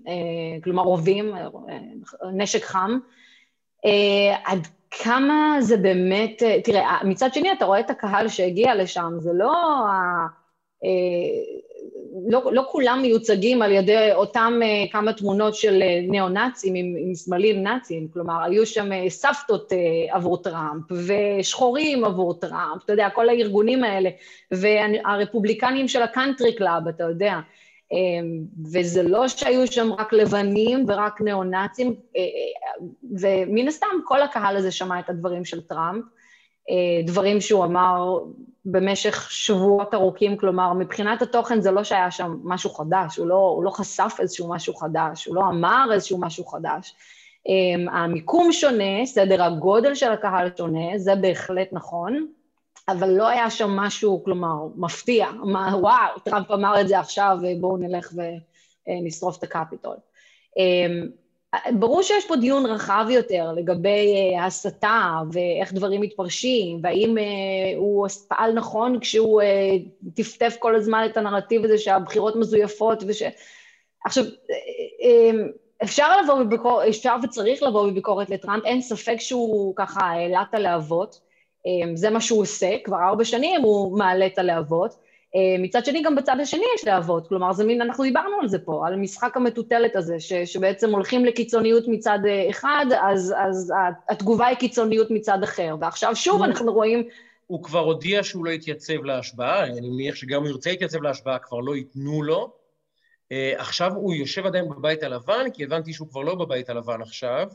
כלומר רובים, נשק חם. עד כמה זה באמת, תראה, מצד שני אתה רואה את הקהל שהגיע לשם, זה לא. לא, לא כולם מיוצגים על ידי אותם אה, כמה תמונות של אה, ניאו-נאצים עם, עם סמלים נאצים, כלומר, היו שם אה, סבתות אה, עבור טראמפ ושחורים עבור טראמפ, אתה יודע, כל הארגונים האלה, והרפובליקנים של ה country club, אתה יודע, אמ, וזה לא שהיו שם רק לבנים ורק ניאו-נאצים, אה, ומן הסתם כל הקהל הזה שמע את הדברים של טראמפ, אה, דברים שהוא אמר במשך שבועות ארוכים, כלומר, מבחינת התוכן זה לא שהיה שם משהו חדש, הוא לא, הוא לא חשף איזשהו משהו חדש, הוא לא אמר איזשהו משהו חדש. אמ, המיקום שונה, סדר הגודל של הקהל שונה, זה בהחלט נכון, אבל לא היה שם משהו, כלומר, מפתיע, מה, וואו, טראמפ אמר את זה עכשיו, בואו נלך ונשרוף את הקפיטול. ברור שיש פה דיון רחב יותר לגבי uh, הסתה ואיך דברים מתפרשים, והאם uh, הוא פעל נכון כשהוא uh, טפטף כל הזמן את הנרטיב הזה שהבחירות מזויפות וש... עכשיו, אפשר לבוא בביקורת, אפשר וצריך לבוא בביקורת לטראמפ, אין ספק שהוא ככה העלה את הלהבות, זה מה שהוא עושה, כבר ארבע שנים הוא מעלה את הלהבות, אה, מצד שני, גם בצד השני יש להבות, כלומר, זה מין, אנחנו דיברנו על זה פה, על המשחק המטוטלת הזה, ש, שבעצם הולכים לקיצוניות מצד אה, אחד, אז, אז התגובה היא קיצוניות מצד אחר, ועכשיו שוב אנחנו רואים... הוא כבר הודיע שהוא לא יתייצב להשבעה, אני מניח שגם אם הוא ירצה להתייצב להשבעה, כבר לא ייתנו לו. אה, עכשיו הוא יושב עדיין בבית הלבן, כי הבנתי שהוא כבר לא בבית הלבן עכשיו,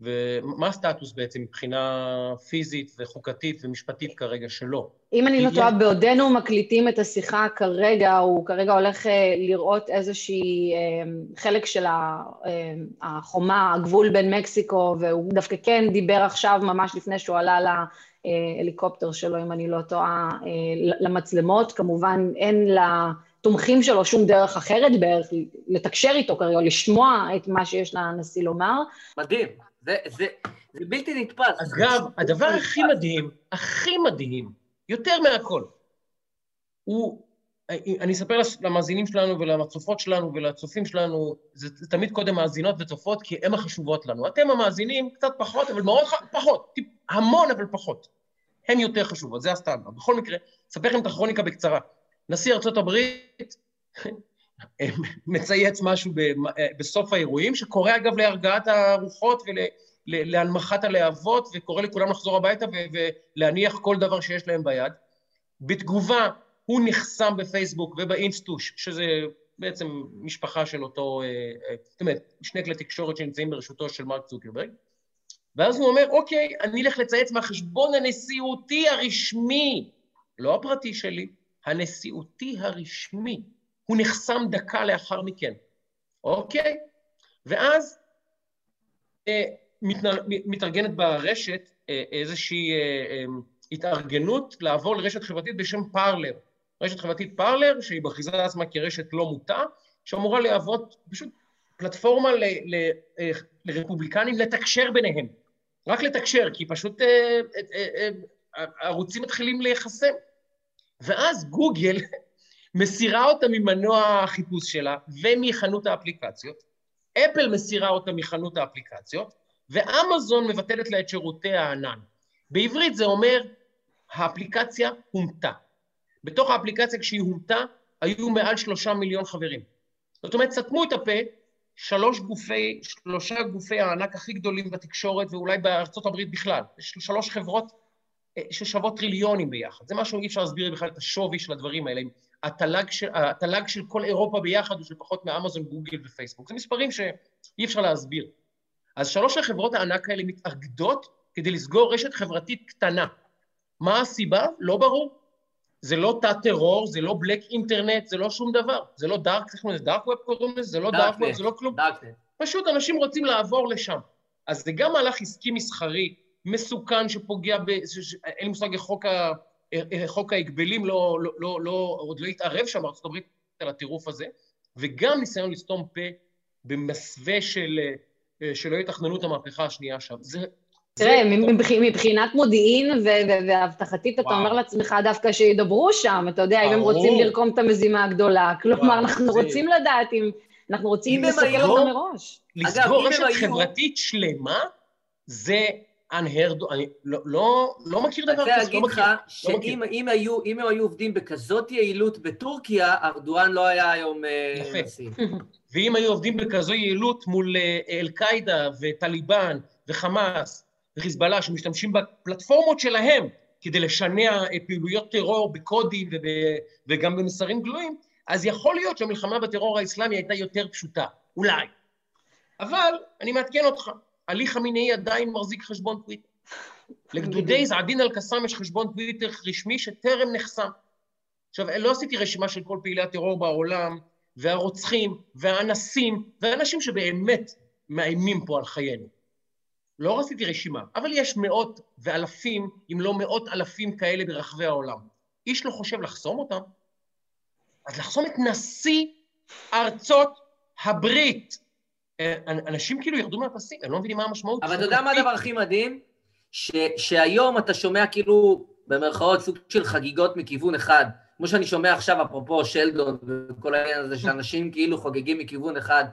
ומה הסטטוס בעצם מבחינה פיזית וחוקתית ומשפטית כרגע שלו? אם אני לא טועה, בעודנו מקליטים את השיחה כרגע, הוא כרגע הולך אה, לראות איזושהי אה, חלק של אה, החומה, הגבול בין מקסיקו, והוא דווקא כן דיבר עכשיו, ממש לפני שהוא עלה להליקופטר שלו, אם אני לא טועה, למצלמות. כמובן, אין לתומכים שלו שום דרך אחרת בערך לתקשר איתו כרגע, לשמוע את מה שיש לנשיא לומר. מדהים. זה, זה, זה בלתי נתפס. אגב, הדבר הכי מדהים, הכי מדהים, יותר מהכל, הוא, אני אספר למאזינים שלנו ולצופות שלנו ולצופים שלנו, זה, זה תמיד קודם מאזינות וצופות, כי הן החשובות לנו. אתם המאזינים, קצת פחות, אבל מאוד פחות, טיפ, המון אבל פחות. הן יותר חשובות, זה הסטנדרט. בכל מקרה, אספר לכם את הכרוניקה בקצרה. נשיא ארצות הברית מצייץ משהו בסוף האירועים, שקורא אגב להרגעת הרוחות ולהנמכת הלהבות, וקורא לכולם לחזור הביתה ולהניח כל דבר שיש להם ביד. בתגובה, הוא נחסם בפייסבוק ובאינסטוש, שזה בעצם משפחה של אותו, אה, אה, זאת אומרת, שני כלי תקשורת שנמצאים ברשותו של מרק צוקרברג, ואז הוא אומר, אוקיי, אני אלך לצייץ מהחשבון הנשיאותי הרשמי, לא הפרטי שלי, הנשיאותי הרשמי. הוא נחסם דקה לאחר מכן, אוקיי? ואז אה, מתארגנת ברשת אה, איזושהי אה, אה, התארגנות לעבור לרשת חברתית בשם פארלר. רשת חברתית פארלר, שהיא מכריזה עצמה כרשת לא מוטה, שאמורה להוות פשוט פלטפורמה ל, ל, אה, לרפובליקנים לתקשר ביניהם. רק לתקשר, כי פשוט אה, אה, אה, אה, הערוצים מתחילים להיחסם. ואז גוגל מסירה אותה ממנוע החיפוש שלה ומחנות האפליקציות, אפל מסירה אותה מחנות האפליקציות, ואמזון מבטלת לה את שירותי הענן. בעברית זה אומר, האפליקציה הומתה. בתוך האפליקציה כשהיא הומתה, היו מעל שלושה מיליון חברים. זאת אומרת, סתמו את הפה, שלוש גופי, שלושה גופי הענק הכי גדולים בתקשורת, ואולי בארצות הברית בכלל. יש שלוש חברות אה, ששוות טריליונים ביחד. זה משהו, אי אפשר להסביר בכלל את השווי של הדברים האלה. התל"ג של, התל"ג של כל אירופה ביחד הוא של פחות מאמזון, גוגל ופייסבוק. זה מספרים שאי אפשר להסביר. אז שלוש החברות הענק האלה מתאגדות כדי לסגור רשת חברתית קטנה. מה הסיבה? לא ברור. זה לא תת-טרור, זה לא בלק אינטרנט, זה לא שום דבר. זה לא דארק, איך קוראים לזה? דארק ווב קוראים לזה? זה לא דארק ווב, זה לא כלום. פשוט אנשים רוצים לעבור לשם. אז זה גם מהלך עסקי מסחרי, מסוכן, שפוגע ב... אין לי מושג איך חוק, ה... חוק ההגבלים לא, לא, לא, לא, עוד לא התערב שם בארצות הברית על הטירוף הזה, וגם ניסיון לסתום פה במסווה של, אה, שלא יתכננו את המהפכה השנייה שם. זה... תראה, מבחינת מודיעין ואבטחתית, אתה. אומר לעצמך דווקא שידברו שם, אתה יודע, אם הם. רוצים לרקום את המזימה הגדולה. כלומר, אנחנו רוצים לדעת אם... אנחנו רוצים לסכל אותם מראש. לסגור רשת חברתית שלמה, זה unheard, אני לא, לא, לא מכיר דבר אני כזה, רוצה לא להגיד לך מכיר. שאם אם היו, אם היו עובדים בכזאת יעילות בטורקיה, ארדואן לא היה היום אה, יפה. נשיא. ואם היו עובדים בכזו יעילות מול אה, אל-קאעידה וטליבן וחמאס וחיזבאללה, שמשתמשים בפלטפורמות שלהם כדי לשנע אה, פעילויות טרור בקודים וב, וגם במסרים גלויים, אז יכול להיות שהמלחמה בטרור האסלאמי הייתה יותר פשוטה, אולי. אבל אני מעדכן אותך, עלי חמינאי עדיין מחזיק חשבון טוויטר. לגדודי זעדין אל-קסאם יש חשבון טוויטר רשמי שטרם נחסם. עכשיו, לא עשיתי רשימה של כל פעילי הטרור בעולם, והרוצחים, והאנסים, והאנשים שבאמת מאיימים פה על חיינו. לא עשיתי רשימה, אבל יש מאות ואלפים, אם לא מאות אלפים כאלה ברחבי העולם. איש לא חושב לחסום אותם. אז לחסום את נשיא ארצות הברית. אה, אנשים כאילו ירדו מהפסים, הם לא מבינים מה המשמעות. אבל אתה יודע מה הדבר הכי מדהים? ש, שהיום אתה שומע כאילו, במרכאות, סוג של חגיגות מכיוון אחד. כמו שאני שומע עכשיו, אפרופו שלדון וכל העניין הזה, שאנשים כאילו חוגגים מכיוון אחד,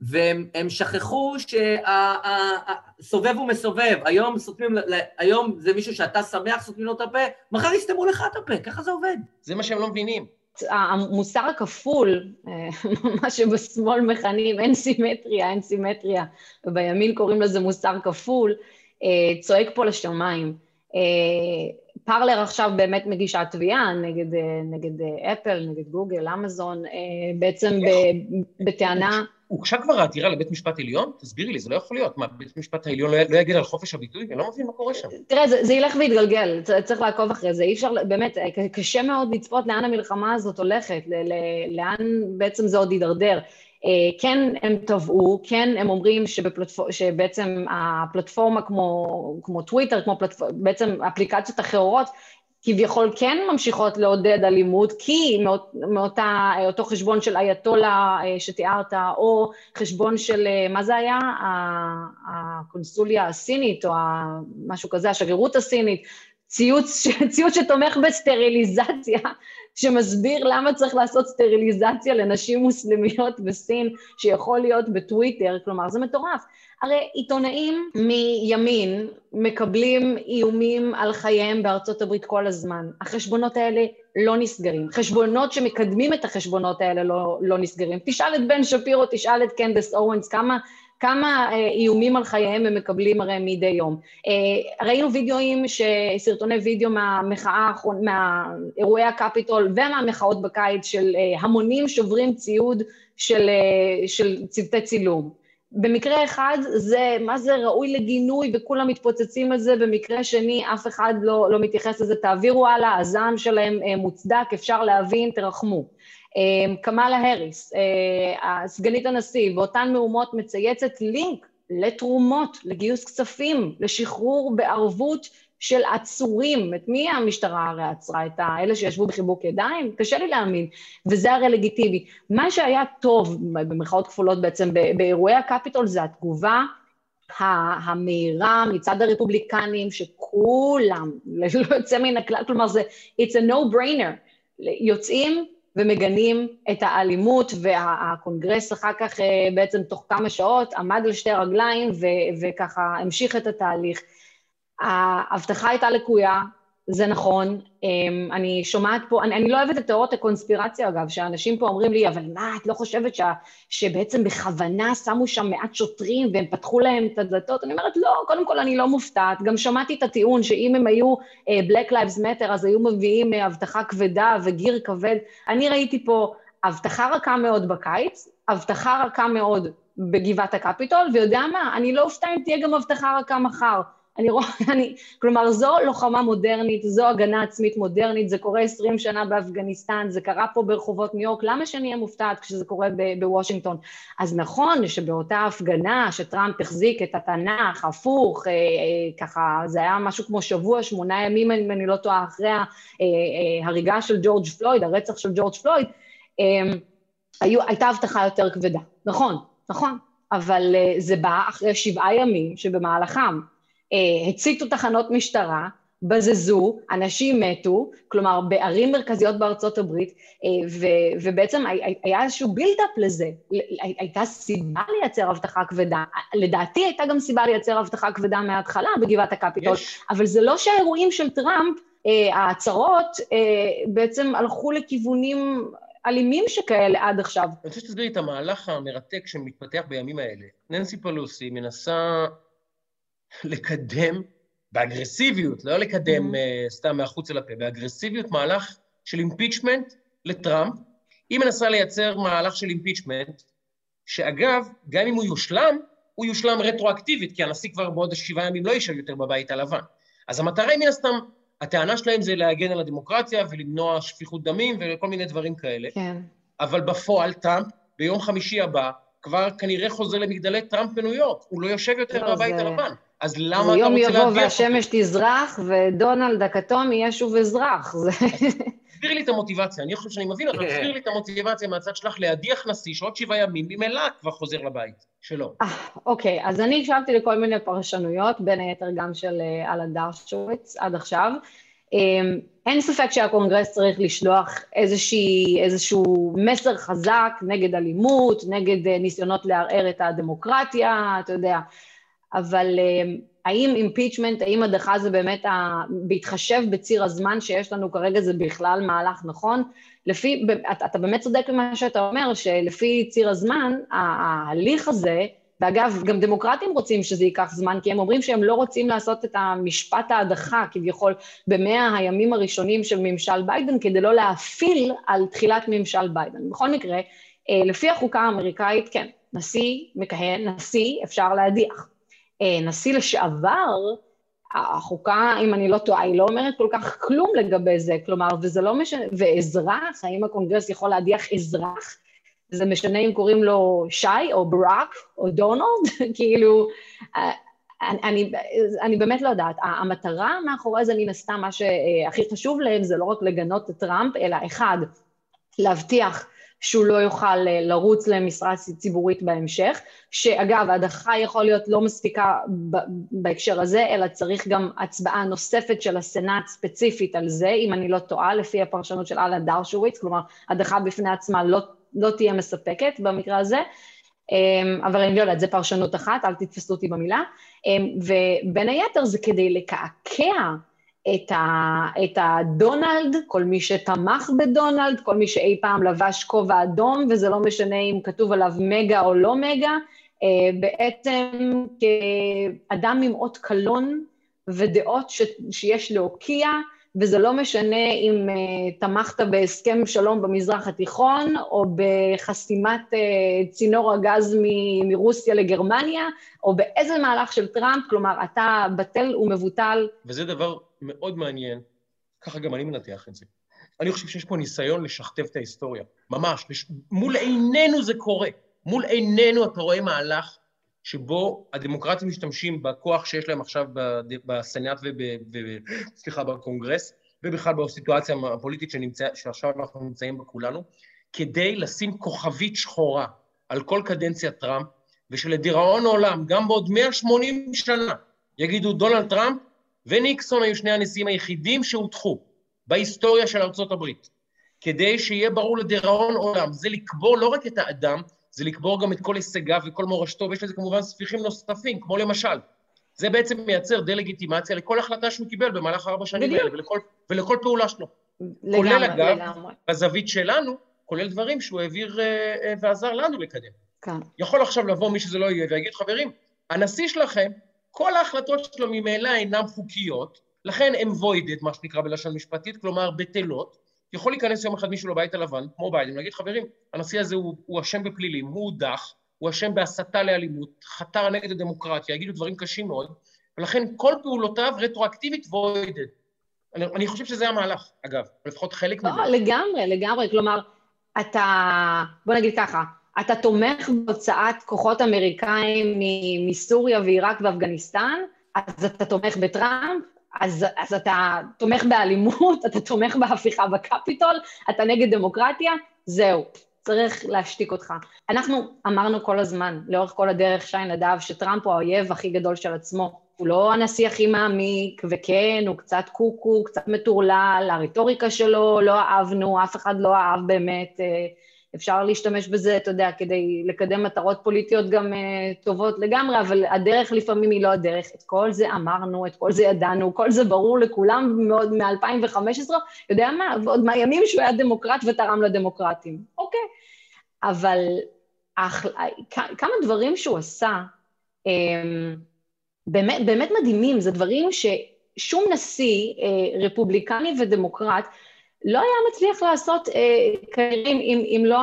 והם הם שכחו שהסובב ומסובב. היום סותמים, היום זה מישהו שאתה שמח, סותמים לו את הפה, מחר יסתמו לך את הפה, ככה זה עובד. זה מה שהם לא מבינים. המוסר הכפול, אה, [LAUGHS] מה שבשמאל מכנים אין סימטריה, אין סימטריה, ובימין קוראים לזה מוסר כפול, אה, צועק פה לשמיים. אה, פרלר עכשיו באמת מגישה תביעה נגד, נגד אפל, נגד גוגל, אמזון, בעצם בטענה... הוגשה כבר העתירה לבית משפט עליון? תסבירי לי, זה לא יכול להיות. מה, בית משפט העליון לא, לא יגיד על חופש הביטוי? אני לא מבין מה קורה שם. תראה, זה, זה ילך ויתגלגל, צריך לעקוב אחרי זה. אי אפשר, באמת, ק- קשה מאוד לצפות לאן המלחמה הזאת הולכת, ל- ל- לאן בעצם זה עוד יידרדר. אה, כן, הם תבעו, כן, הם אומרים שבפלטפור, שבעצם הפלטפורמה כמו, כמו טוויטר, כמו פלטפור, בעצם אפליקציות אחרות, כביכול כן ממשיכות לעודד אלימות, כי מאות, מאותה, אותו חשבון של אייתולה אה, שתיארת, או חשבון של, אה, מה זה היה? הקונסוליה הסינית, או משהו כזה, השגרירות הסינית, ציוץ, [LAUGHS] ציוץ שתומך בסטריליזציה, שמסביר למה צריך לעשות סטריליזציה לנשים מוסלמיות בסין, שיכול להיות בטוויטר, כלומר, זה מטורף. הרי עיתונאים מימין מקבלים איומים על חייהם בארצות הברית כל הזמן. החשבונות האלה לא נסגרים. חשבונות שמקדמים את החשבונות האלה לא, לא נסגרים. תשאל את בן שפירו, תשאל את קנדס אורנס, כמה, כמה אה, איומים על חייהם הם מקבלים הרי מדי יום. אה, ראינו וידאוים, ש- סרטוני וידאו מהמחאה, האחרון- מהאירועי הקפיטול ומהמחאות בקיץ של אה, המונים שוברים ציוד של, של צוותי צילום. במקרה אחד זה, מה זה ראוי לגינוי וכולם מתפוצצים על זה, במקרה שני אף אחד לא, לא מתייחס לזה, תעבירו הלאה, הזעם שלהם אה, מוצדק, אפשר להבין, תרחמו. אה, קמאלה האריס, אה, סגנית הנשיא, באותן מהומות מצייצת לינק לתרומות, לגיוס כספים, לשחרור בערבות של עצורים. את מי המשטרה הרי עצרה? את האלה שישבו בחיבוק ידיים? קשה לי להאמין, וזה הרי לגיטימי. מה שהיה טוב, במרכאות כפולות בעצם, באירועי הקפיטול זה התגובה המהירה מצד הרפובליקנים, שכולם, לא יוצא מן הכלל, כלומר זה, it's a no-brainer, יוצאים ומגנים את האלימות, והקונגרס אחר כך אה, בעצם תוך כמה שעות עמד על שתי רגליים ו- וככה המשיך את התהליך. ההבטחה הייתה לקויה, זה נכון. אמ, אני שומעת פה, אני, אני לא אוהבת את תיאוריות הקונספירציה, אגב, שאנשים פה אומרים לי, אבל מה, את לא חושבת שה, שבעצם בכוונה שמו שם מעט שוטרים והם פתחו להם את הדלתות? אני אומרת, לא, קודם כל אני לא מופתעת. גם שמעתי את הטיעון שאם הם היו uh, Black Lives Matter, אז היו מביאים uh, אבטחה כבדה וגיר כבד. אני ראיתי פה אבטחה רכה מאוד בקיץ, אבטחה רכה מאוד בגבעת הקפיטול, ויודע מה, אני לא אופתע אם תהיה גם אבטחה רכה מחר. אני רואה, אני, כלומר, זו לוחמה מודרנית, זו הגנה עצמית מודרנית, זה קורה עשרים שנה באפגניסטן, זה קרה פה ברחובות ניו יורק, למה שאני אהיה מופתעת כשזה קורה בוושינגטון? אז נכון שבאותה הפגנה שטראמפ החזיק את התנ"ך, הפוך, אה, אה, ככה, זה היה משהו כמו שבוע, שמונה ימים, אם אני לא טועה, אחרי ההריגה אה, אה, של ג'ורג' פלויד, הרצח של ג'ורג' פלויד, אה, היו, הייתה הבטחה יותר כבדה. נכון, נכון, אבל אה, זה בא אחרי שבעה ימים שבמהלכם הציתו תחנות משטרה, בזזו, אנשים מתו, כלומר בערים מרכזיות בארצות הברית, אה, ו- ובעצם היה איזשהו buildup לזה, הייתה סיבה לייצר אבטחה כבדה, לדעתי הייתה גם סיבה לייצר אבטחה כבדה מההתחלה בגבעת הקפיטול, יש. אבל זה לא שהאירועים של טראמפ, אה, ההצהרות, בעצם הלכו לכיוונים אלימים שכאלה עד עכשיו. אני רוצה שתסבירי את המהלך המרתק שמתפתח בימים האלה. ננסי פלוסי מנסה לקדם באגרסיביות, לא לקדם mm-hmm. uh, סתם מהחוץ אל הפה, באגרסיביות מהלך של אימפיצ'מנט לטראמפ. היא מנסה לייצר מהלך של אימפיצ'מנט, שאגב, גם אם הוא יושלם, הוא יושלם רטרואקטיבית, כי הנשיא כבר בעוד שבעה ימים לא יישב יותר בבית הלבן. אז המטרה היא מן הסתם, הטענה שלהם זה להגן על הדמוקרטיה ולמנוע שפיכות דמים וכל מיני דברים כאלה. כן. אבל בפועל טראמפ, ביום חמישי הבא, כבר כנראה חוזר למגדלי טראמפ בניו יורק, הוא לא יושב יותר לא, בבית זה... הלבן. אז למה אתה רוצה להדיח אותו? יום יבוא והשמש תזרח, ודונלד הכתום יהיה שוב אזרח. [LAUGHS] תסביר לי את המוטיבציה, אני חושב שאני מבין, אבל כן. תסביר לי את המוטיבציה מהצד שלך להדיח נשיא שעוד שבעה ימים ממילא כבר חוזר לבית שלו. אה, אוקיי, אז אני הקשבתי לכל מיני פרשנויות, בין היתר גם של אה, אלן דרשוביץ עד עכשיו. אמ, אין ספק שהקונגרס צריך לשלוח איזושהי, איזשהו מסר חזק נגד אלימות, נגד אה, ניסיונות לערער את הדמוקרטיה, אתה יודע, אבל אמ, האם impeachment, האם הדחה זה באמת, ה... בהתחשב בציר הזמן שיש לנו כרגע, זה בכלל מהלך נכון? לפי, אתה באמת צודק במה שאתה אומר, שלפי ציר הזמן, ההליך הזה, ואגב, גם דמוקרטים רוצים שזה ייקח זמן, כי הם אומרים שהם לא רוצים לעשות את המשפט ההדחה, כביכול, במאה הימים הראשונים של ממשל ביידן, כדי לא להפיל על תחילת ממשל ביידן. בכל מקרה, אה, לפי החוקה האמריקאית, כן, נשיא מכהן, נשיא אפשר להדיח. אה, נשיא לשעבר, החוקה, אם אני לא טועה, היא לא אומרת כל כך כלום לגבי זה, כלומר, וזה לא משנה, ואזרח, האם הקונגרס יכול להדיח אזרח? זה משנה אם קוראים לו שי או ברק או דונלד, [LAUGHS] כאילו, אה, אני, אני באמת לא יודעת. המטרה מאחורי זה, מן הסתם, מה שהכי חשוב להם זה לא רק לגנות את טראמפ, אלא אחד, להבטיח שהוא לא יוכל אה, לרוץ למשרה ציבורית בהמשך, שאגב, ההדחה יכול להיות לא מספיקה בהקשר הזה, אלא צריך גם הצבעה נוספת של הסנאט ספציפית על זה, אם אני לא טועה, לפי הפרשנות של אלן דרשוויץ, כלומר, הדחה בפני עצמה לא לא תהיה מספקת במקרה הזה, אמ, אבל אני לא יודעת, זו פרשנות אחת, אל תתפסו אותי במילה, אמ, ובין היתר זה כדי לקעקע את, ה, את הדונלד, כל מי שתמך בדונלד, כל מי שאי פעם לבש כובע אדום, וזה לא משנה אם כתוב עליו מגה או לא מגה, אה, בעצם כאדם עם אות קלון ודעות ש, שיש להוקיע, וזה לא משנה אם uh, תמכת בהסכם שלום במזרח התיכון, או בחסימת uh, צינור הגז מ- מרוסיה לגרמניה, או באיזה מהלך של טראמפ, כלומר, אתה בטל ומבוטל. וזה דבר מאוד מעניין, ככה גם אני מנתח את זה. אני חושב שיש פה ניסיון לשכתב את ההיסטוריה, ממש. לש... מול עינינו זה קורה. מול עינינו אתה רואה מהלך שבו הדמוקרטים משתמשים בכוח שיש להם עכשיו בסנאט וסליחה, בקונגרס, ובכלל בסיטואציה הפוליטית שנמצא, שעכשיו אנחנו נמצאים בה כולנו, כדי לשים כוכבית שחורה על כל קדנציה טראמפ, ושלדיראון עולם, גם בעוד 180 שנה, יגידו דונלד טראמפ וניקסון היו שני הנשיאים היחידים שהודחו בהיסטוריה של ארצות הברית, כדי שיהיה ברור לדיראון עולם, זה לקבור לא רק את האדם, זה לקבור גם את כל הישגיו וכל מורשתו, ויש לזה כמובן ספיחים נוספים, כמו למשל, זה בעצם מייצר דה-לגיטימציה לכל החלטה שהוא קיבל במהלך ארבע שנים האלה, ולכל, ולכל פעולה שלו. לגמרי, כולל, אגב, לגמרי. בזווית שלנו, כולל דברים שהוא העביר אה, אה, ועזר לנו לקדם. כן. יכול עכשיו לבוא מי שזה לא יהיה ויגיד, חברים, הנשיא שלכם, כל ההחלטות שלו ממילא אינן חוקיות, לכן הן voided, מה שנקרא בלשון משפטית, כלומר בטלות. יכול להיכנס יום אחד מישהו לבית הלבן, כמו ביידן, ולהגיד, חברים, הנשיא הזה הוא, אשם בפלילים, הוא הודח, הוא אשם בהסתה לאלימות, חתר נגד הדמוקרטיה, יגידו דברים קשים מאוד, ולכן כל פעולותיו רטרואקטיבית voided. אני, אני חושב שזה המהלך, אגב, לפחות חלק לא, מזה. לגמרי, לגמרי. כלומר, אתה, בוא נגיד ככה, אתה תומך בהוצאת כוחות אמריקאים מסוריה ועיראק ואפגניסטן, אז אתה תומך בטראמפ, אז, אז אתה תומך באלימות, [LAUGHS] אתה תומך בהפיכה בקפיטול, אתה נגד דמוקרטיה, זהו, צריך להשתיק אותך. אנחנו אמרנו כל הזמן, לאורך כל הדרך, שי נדב, שטראמפ הוא האויב הכי גדול של עצמו. הוא לא הנשיא הכי מעמיק, וכן, הוא קצת קוקו, קצת מטורלל, הרטוריקה שלו לא אהבנו, אף אחד לא אהב באמת. אה, אפשר להשתמש בזה, אתה יודע, כדי לקדם מטרות פוליטיות גם uh, טובות לגמרי, אבל הדרך לפעמים היא לא הדרך. את כל זה אמרנו, את כל זה ידענו, כל זה ברור לכולם מאוד מ-2015, יודע מה, ועוד מהימים שהוא היה דמוקרט ותרם לדמוקרטים. אוקיי. אבל אח... כמה דברים שהוא עשה, um, באמת, באמת מדהימים, זה דברים ששום נשיא, uh, רפובליקני ודמוקרט, לא היה מצליח לעשות כנראה אם, אם לא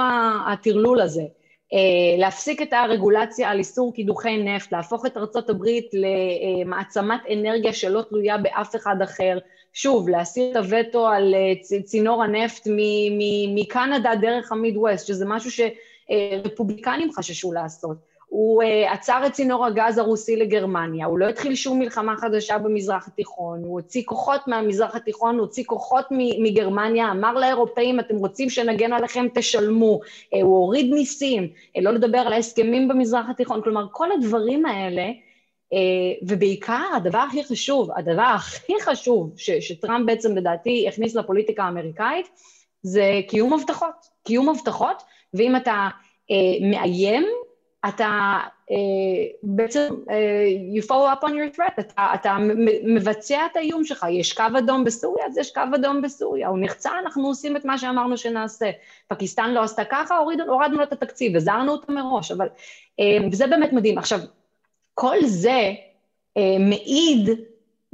הטרלול הזה. אה, להפסיק את הרגולציה על איסור קידוחי נפט, להפוך את ארצות הברית למעצמת אנרגיה שלא תלויה באף אחד אחר, שוב, להסיר את הווטו על אה, צינור הנפט מקנדה דרך המידווסט, שזה משהו שרפובליקנים חששו לעשות. הוא uh, עצר את צינור הגז הרוסי לגרמניה, הוא לא התחיל שום מלחמה חדשה במזרח התיכון, הוא הוציא כוחות מהמזרח התיכון, הוא הוציא כוחות מגרמניה, אמר לאירופאים, אתם רוצים שנגן עליכם, תשלמו, uh, הוא הוריד מיסים, uh, לא לדבר על ההסכמים במזרח התיכון, כלומר, כל הדברים האלה, uh, ובעיקר הדבר הכי חשוב, הדבר הכי חשוב ש, שטראמפ בעצם לדעתי הכניס לפוליטיקה האמריקאית, זה קיום הבטחות, קיום הבטחות, ואם אתה מאיים, אתה uh, בעצם, uh, you follow up on your threat, אתה, אתה מבצע את האיום שלך, יש קו אדום בסוריה, אז יש קו אדום בסוריה, הוא נחצה, אנחנו עושים את מה שאמרנו שנעשה. פקיסטן לא עשתה ככה, הוריד, הורדנו את התקציב, הזהרנו אותה מראש, אבל, uh, וזה באמת מדהים. עכשיו, כל זה uh, מעיד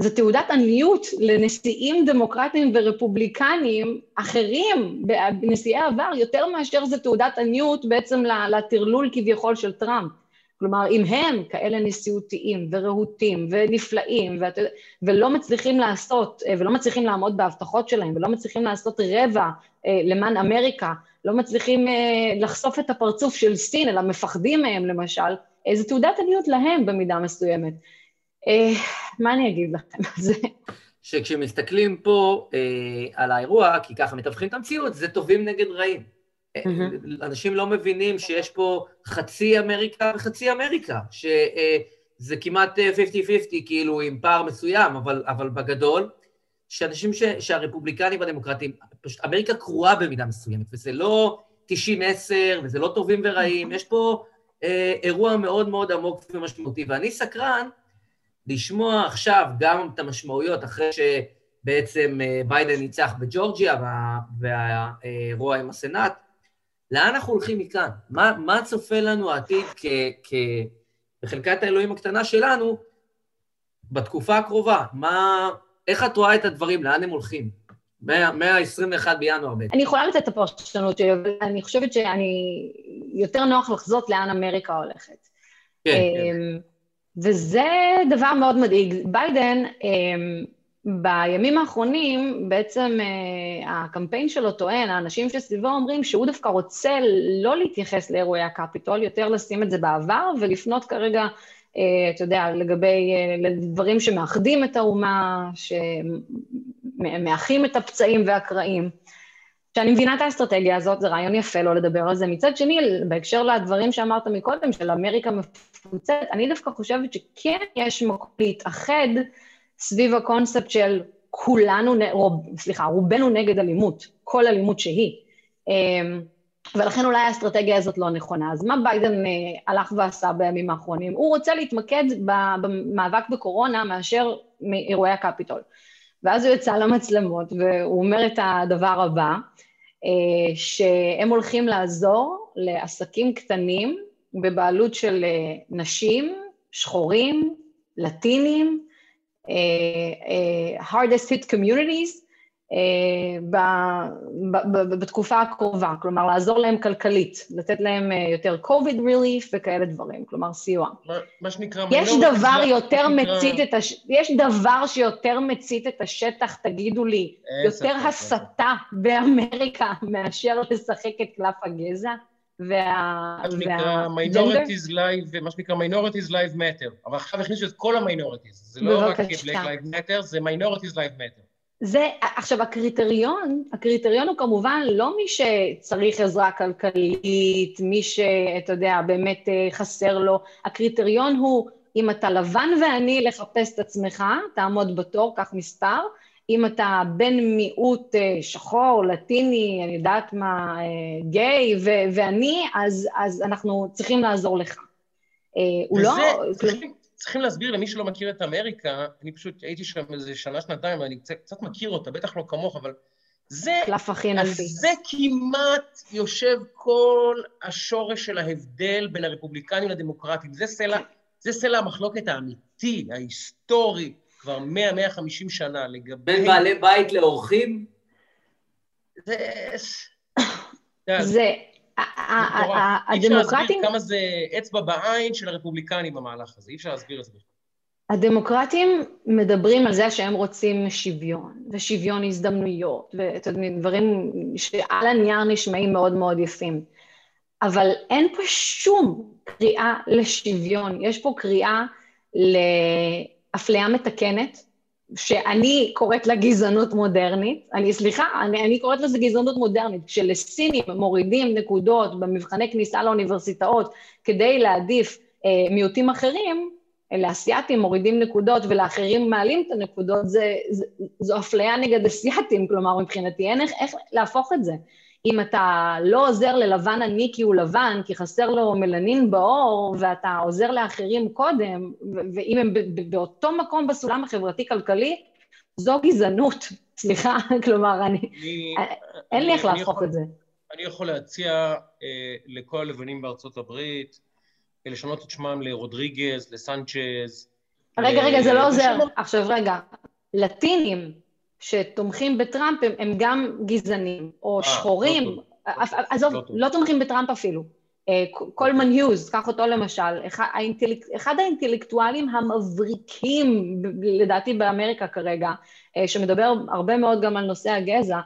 זו תעודת עניות לנשיאים דמוקרטיים ורפובליקנים אחרים בנשיאי העבר, יותר מאשר זו תעודת עניות בעצם לטרלול כביכול של טראמפ. כלומר, אם הם כאלה נשיאותיים ורהוטים ונפלאים ואת, ולא מצליחים לעשות, ולא מצליחים לעמוד בהבטחות שלהם, ולא מצליחים לעשות רבע אה, למען אמריקה, לא מצליחים אה, לחשוף את הפרצוף של סין, אלא מפחדים מהם למשל, אה, זו תעודת עניות להם במידה מסוימת. אה, מה אני אגיד לכם על זה? שכשמסתכלים פה אה, על האירוע, כי ככה מתווכים את המציאות, זה טובים נגד רעים. Mm-hmm. אנשים לא מבינים שיש פה חצי אמריקה וחצי אמריקה, שזה כמעט 50-50, כאילו עם פער מסוים, אבל, אבל בגדול, שאנשים ש, שהרפובליקנים והדמוקרטים, פשוט אמריקה קרועה במידה מסוימת, וזה לא 90-10, וזה לא טובים ורעים, יש פה אה, אירוע מאוד מאוד עמוק ומשמעותי, ואני סקרן, לשמוע עכשיו גם את המשמעויות אחרי שבעצם ביידן ניצח בג'ורג'יה והאירוע עם הסנאט, לאן אנחנו הולכים מכאן? מה, מה צופה לנו העתיד כ, כ, בחלקת האלוהים הקטנה שלנו בתקופה הקרובה? מה, איך את רואה את הדברים? לאן הם הולכים? מה-21 בינואר בעצם. אני יכולה לתת את הפרשנות שלי, אבל אני חושבת שאני... יותר נוח לחזות לאן אמריקה הולכת. כן, כן. וזה דבר מאוד מדאיג. ביידן, בימים האחרונים, בעצם הקמפיין שלו טוען, האנשים שסביבו אומרים שהוא דווקא רוצה לא להתייחס לאירועי הקפיטול, יותר לשים את זה בעבר ולפנות כרגע, אתה יודע, לגבי דברים שמאחדים את האומה, שמאחים את הפצעים והקרעים. שאני מבינה את האסטרטגיה הזאת, זה רעיון יפה לא לדבר על זה. מצד שני, בהקשר לדברים שאמרת מקודם, של אמריקה מפוצצת, אני דווקא חושבת שכן יש מקום להתאחד סביב הקונספט של כולנו, רוב, סליחה, רובנו נגד אלימות, כל אלימות שהיא. אמ, ולכן אולי האסטרטגיה הזאת לא נכונה. אז מה ביידן אה, הלך ועשה בימים האחרונים? הוא רוצה להתמקד במאבק בקורונה מאשר מאירועי הקפיטול. ואז הוא יצא למצלמות והוא אומר את הדבר הבא, אה, שהם הולכים לעזור לעסקים קטנים בבעלות של אה, נשים, שחורים, לטינים, hardest hit communities, אה, בתקופה הקרובה, כלומר לעזור להם כלכלית, לתת להם אה, יותר COVID relief וכאלה דברים, כלומר סיוע. מה שנקרא... יש דבר יותר מצית את הש... יש דבר שיותר מצית את השטח, תגידו לי, יותר הסתה באמריקה מאשר לשחק את קלף הגזע? וה... מה שנקרא minorities live, מה שנקרא minorities live matter. אבל עכשיו הכניסו את כל ה-minorities, זה לא רק black live matter, זה minorities live matter. זה, עכשיו הקריטריון, הקריטריון הוא כמובן לא מי שצריך עזרה כלכלית, מי שאתה יודע, באמת אה, חסר לו, הקריטריון הוא אם אתה לבן ועני לחפש את עצמך, תעמוד בתור, קח מספר, אם אתה בן מיעוט אה, שחור, לטיני, אני יודעת מה, אה, גיי ו- ואני, אז, אז אנחנו צריכים לעזור לך. הוא לא... צריכים, צריכים להסביר למי שלא מכיר את אמריקה, אני פשוט הייתי שם איזה שנה, שנתיים, ואני קצת, קצת מכיר אותה, בטח לא כמוך, אבל זה... קלף הכי נפי. זה כמעט יושב כל השורש של ההבדל בין הרפובליקנים לדמוקרטים. זה סלע, זה סלע המחלוקת האמיתי, ההיסטורי, כבר 100-150 שנה לגבי... בין בעלי בית לאורחים? זה... [COUGHS] זה... הדמוקרטים... אי אפשר להסביר כמה זה אצבע בעין של הרפובליקנים במהלך הזה, אי אפשר להסביר את זה בכלל. הדמוקרטים מדברים על זה שהם רוצים שוויון, ושוויון הזדמנויות, ודברים שעל הנייר נשמעים מאוד מאוד יפים. אבל אין פה שום קריאה לשוויון, יש פה קריאה לאפליה מתקנת, שאני קוראת לה גזענות מודרנית, אני, סליחה, אני, אני קוראת לזה גזענות מודרנית, כשלסינים מורידים נקודות במבחני כניסה לאוניברסיטאות כדי להעדיף אה, מיעוטים אחרים, לאסייתים מורידים נקודות ולאחרים מעלים את הנקודות, זה, זה, זו אפליה נגד אסייתים, כלומר מבחינתי אין איך, איך להפוך את זה. אם אתה לא עוזר ללבן עני כי הוא לבן, כי חסר לו מלנין בעור, ואתה עוזר לאחרים קודם, ואם הם באותו מקום בסולם החברתי-כלכלי, זו גזענות. [LAUGHS] סליחה, כלומר, אני... אין לי איך להפוך את זה. אני יכול להציע אה, לכל הלבנים בארצות הברית, לשנות את שמם לרודריגז, לסנצ'ז. רגע, רגע, זה לא עוזר. עכשיו, רגע, לטינים, שתומכים בטראמפ הם, הם גם גזענים, או אה, אה, שחורים, לא עזוב, לא, לא תומכים בטראמפ אפילו. אה, קולמן היוז, קח אותו למשל, אחד, האינטלק, אחד האינטלקטואלים המבריקים, לדעתי באמריקה כרגע, אה, שמדבר הרבה מאוד גם על נושא הגזע,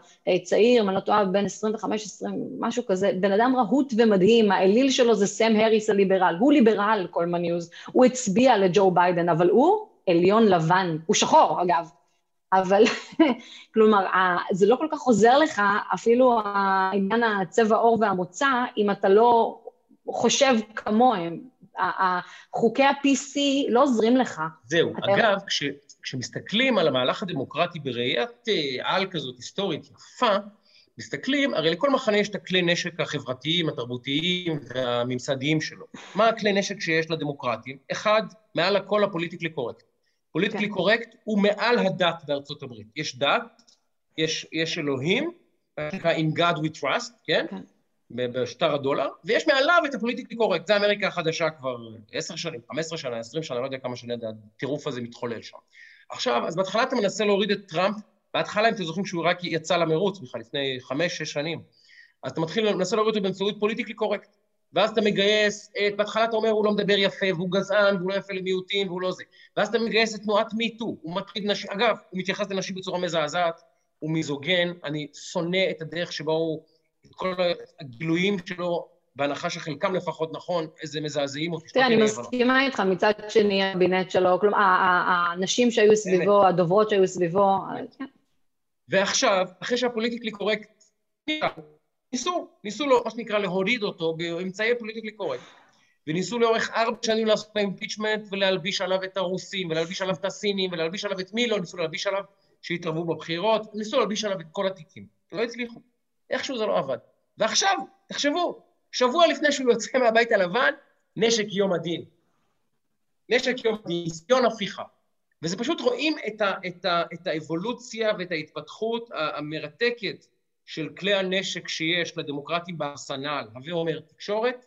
צעיר, אם אני לא טועה, בן 25-20, משהו כזה, בן אדם רהוט ומדהים, האליל שלו זה סם הריס הליברל, הוא ליברל, קולמן היוז, הוא הצביע לג'ו ביידן, אבל הוא עליון לבן, הוא שחור אגב, אבל [LAUGHS] כלומר, זה לא כל כך עוזר לך, אפילו העניין הצבע עור והמוצא, אם אתה לא חושב כמוהם. חוקי ה-PC לא עוזרים לך. זהו. אגב, כש, כשמסתכלים על המהלך הדמוקרטי בראיית אה, על כזאת היסטורית יפה, מסתכלים, הרי לכל מחנה יש את הכלי נשק החברתיים, התרבותיים והממסדיים שלו. מה הכלי נשק שיש לדמוקרטים? אחד, מעל הכל ה political correct. political correct כן. הוא מעל הדת בארצות הברית. יש דת, יש, יש אלוהים, מה שנקרא In God We Trust, כן? כן. בשטר הדולר, ויש מעליו את ה political correct. זה אמריקה החדשה כבר עשר שנים, חמש עשרה שנה, עשרים שנה, לא יודע כמה שנים הטירוף הזה מתחולל שם. עכשיו, אז בהתחלה אתה מנסה להוריד את טראמפ, בהתחלה, אם אתם זוכרים שהוא רק יצא למרוץ בכלל, לפני חמש, שש שנים, אז אתה מתחיל, מנסה להוריד אותו באמצעות political correct. ואז אתה מגייס, את, בהתחלה אתה אומר, הוא לא מדבר יפה, והוא גזען, והוא לא יפה למיעוטים, והוא לא זה. ואז אתה מגייס את תנועת מיטו, הוא מטריד נשים, אגב, הוא מתייחס לנשים בצורה מזעזעת, הוא מיזוגן, אני שונא את הדרך שבו הוא, את כל הגילויים שלו, בהנחה שחלקם לפחות נכון, איזה מזעזעים אותי. תראה, אני מסכימה איתך, מצד שני הבינט שלו, כלומר, הנשים שהיו סביבו, הדוברות שהיו סביבו... ועכשיו, אחרי שהפוליטיקלי קורקט ניסו, ניסו לו, מה שנקרא להוריד אותו באמצעי political correct. וניסו לאורך ארבע שנים לעשות impeachment ולהלביש עליו את הרוסים, ולהלביש עליו את הסינים, ולהלביש עליו את מי לא, ניסו להלביש עליו שהתערבו בבחירות, ניסו להלביש עליו את כל התיקים. לא הצליחו. איכשהו זה לא עבד. ועכשיו, תחשבו, שבוע לפני שהוא יוצא מהבית הלבן, נשק יום הדין. נשק יום הדין, ניסיון הפיכה. וזה פשוט רואים את, ה, את, ה, את האבולוציה ואת ההתפתחות המרתקת של כלי הנשק שיש לדמוקרטים בארסנל, הווה אומר תקשורת,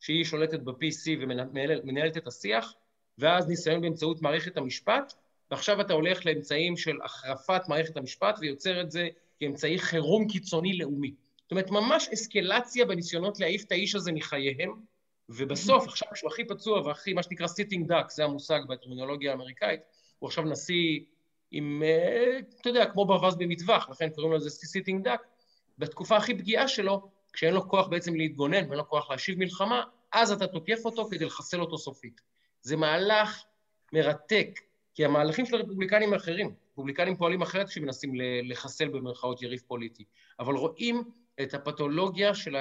שהיא שולטת ב-PC ומנהלת את השיח, ואז ניסיון באמצעות מערכת המשפט, ועכשיו אתה הולך לאמצעים של החרפת מערכת המשפט ויוצר את זה כאמצעי חירום קיצוני לאומי. זאת אומרת, ממש אסקלציה בניסיונות להעיף את האיש הזה מחייהם, ובסוף, עכשיו שהוא הכי פצוע והכי, מה שנקרא sitting duck, זה המושג בטרמינולוגיה האמריקאית, הוא עכשיו נשיא עם, אה, אתה יודע, כמו ברווז במטווח, לכן קוראים לזה sitting duck, בתקופה הכי פגיעה שלו, כשאין לו כוח בעצם להתגונן ואין לו כוח להשיב מלחמה, אז אתה תוקף אותו כדי לחסל אותו סופית. זה מהלך מרתק, כי המהלכים של הרפובליקנים האחרים, רפובליקנים פועלים אחרת כשמנסים לחסל במרכאות יריב פוליטי, אבל רואים את הפתולוגיה של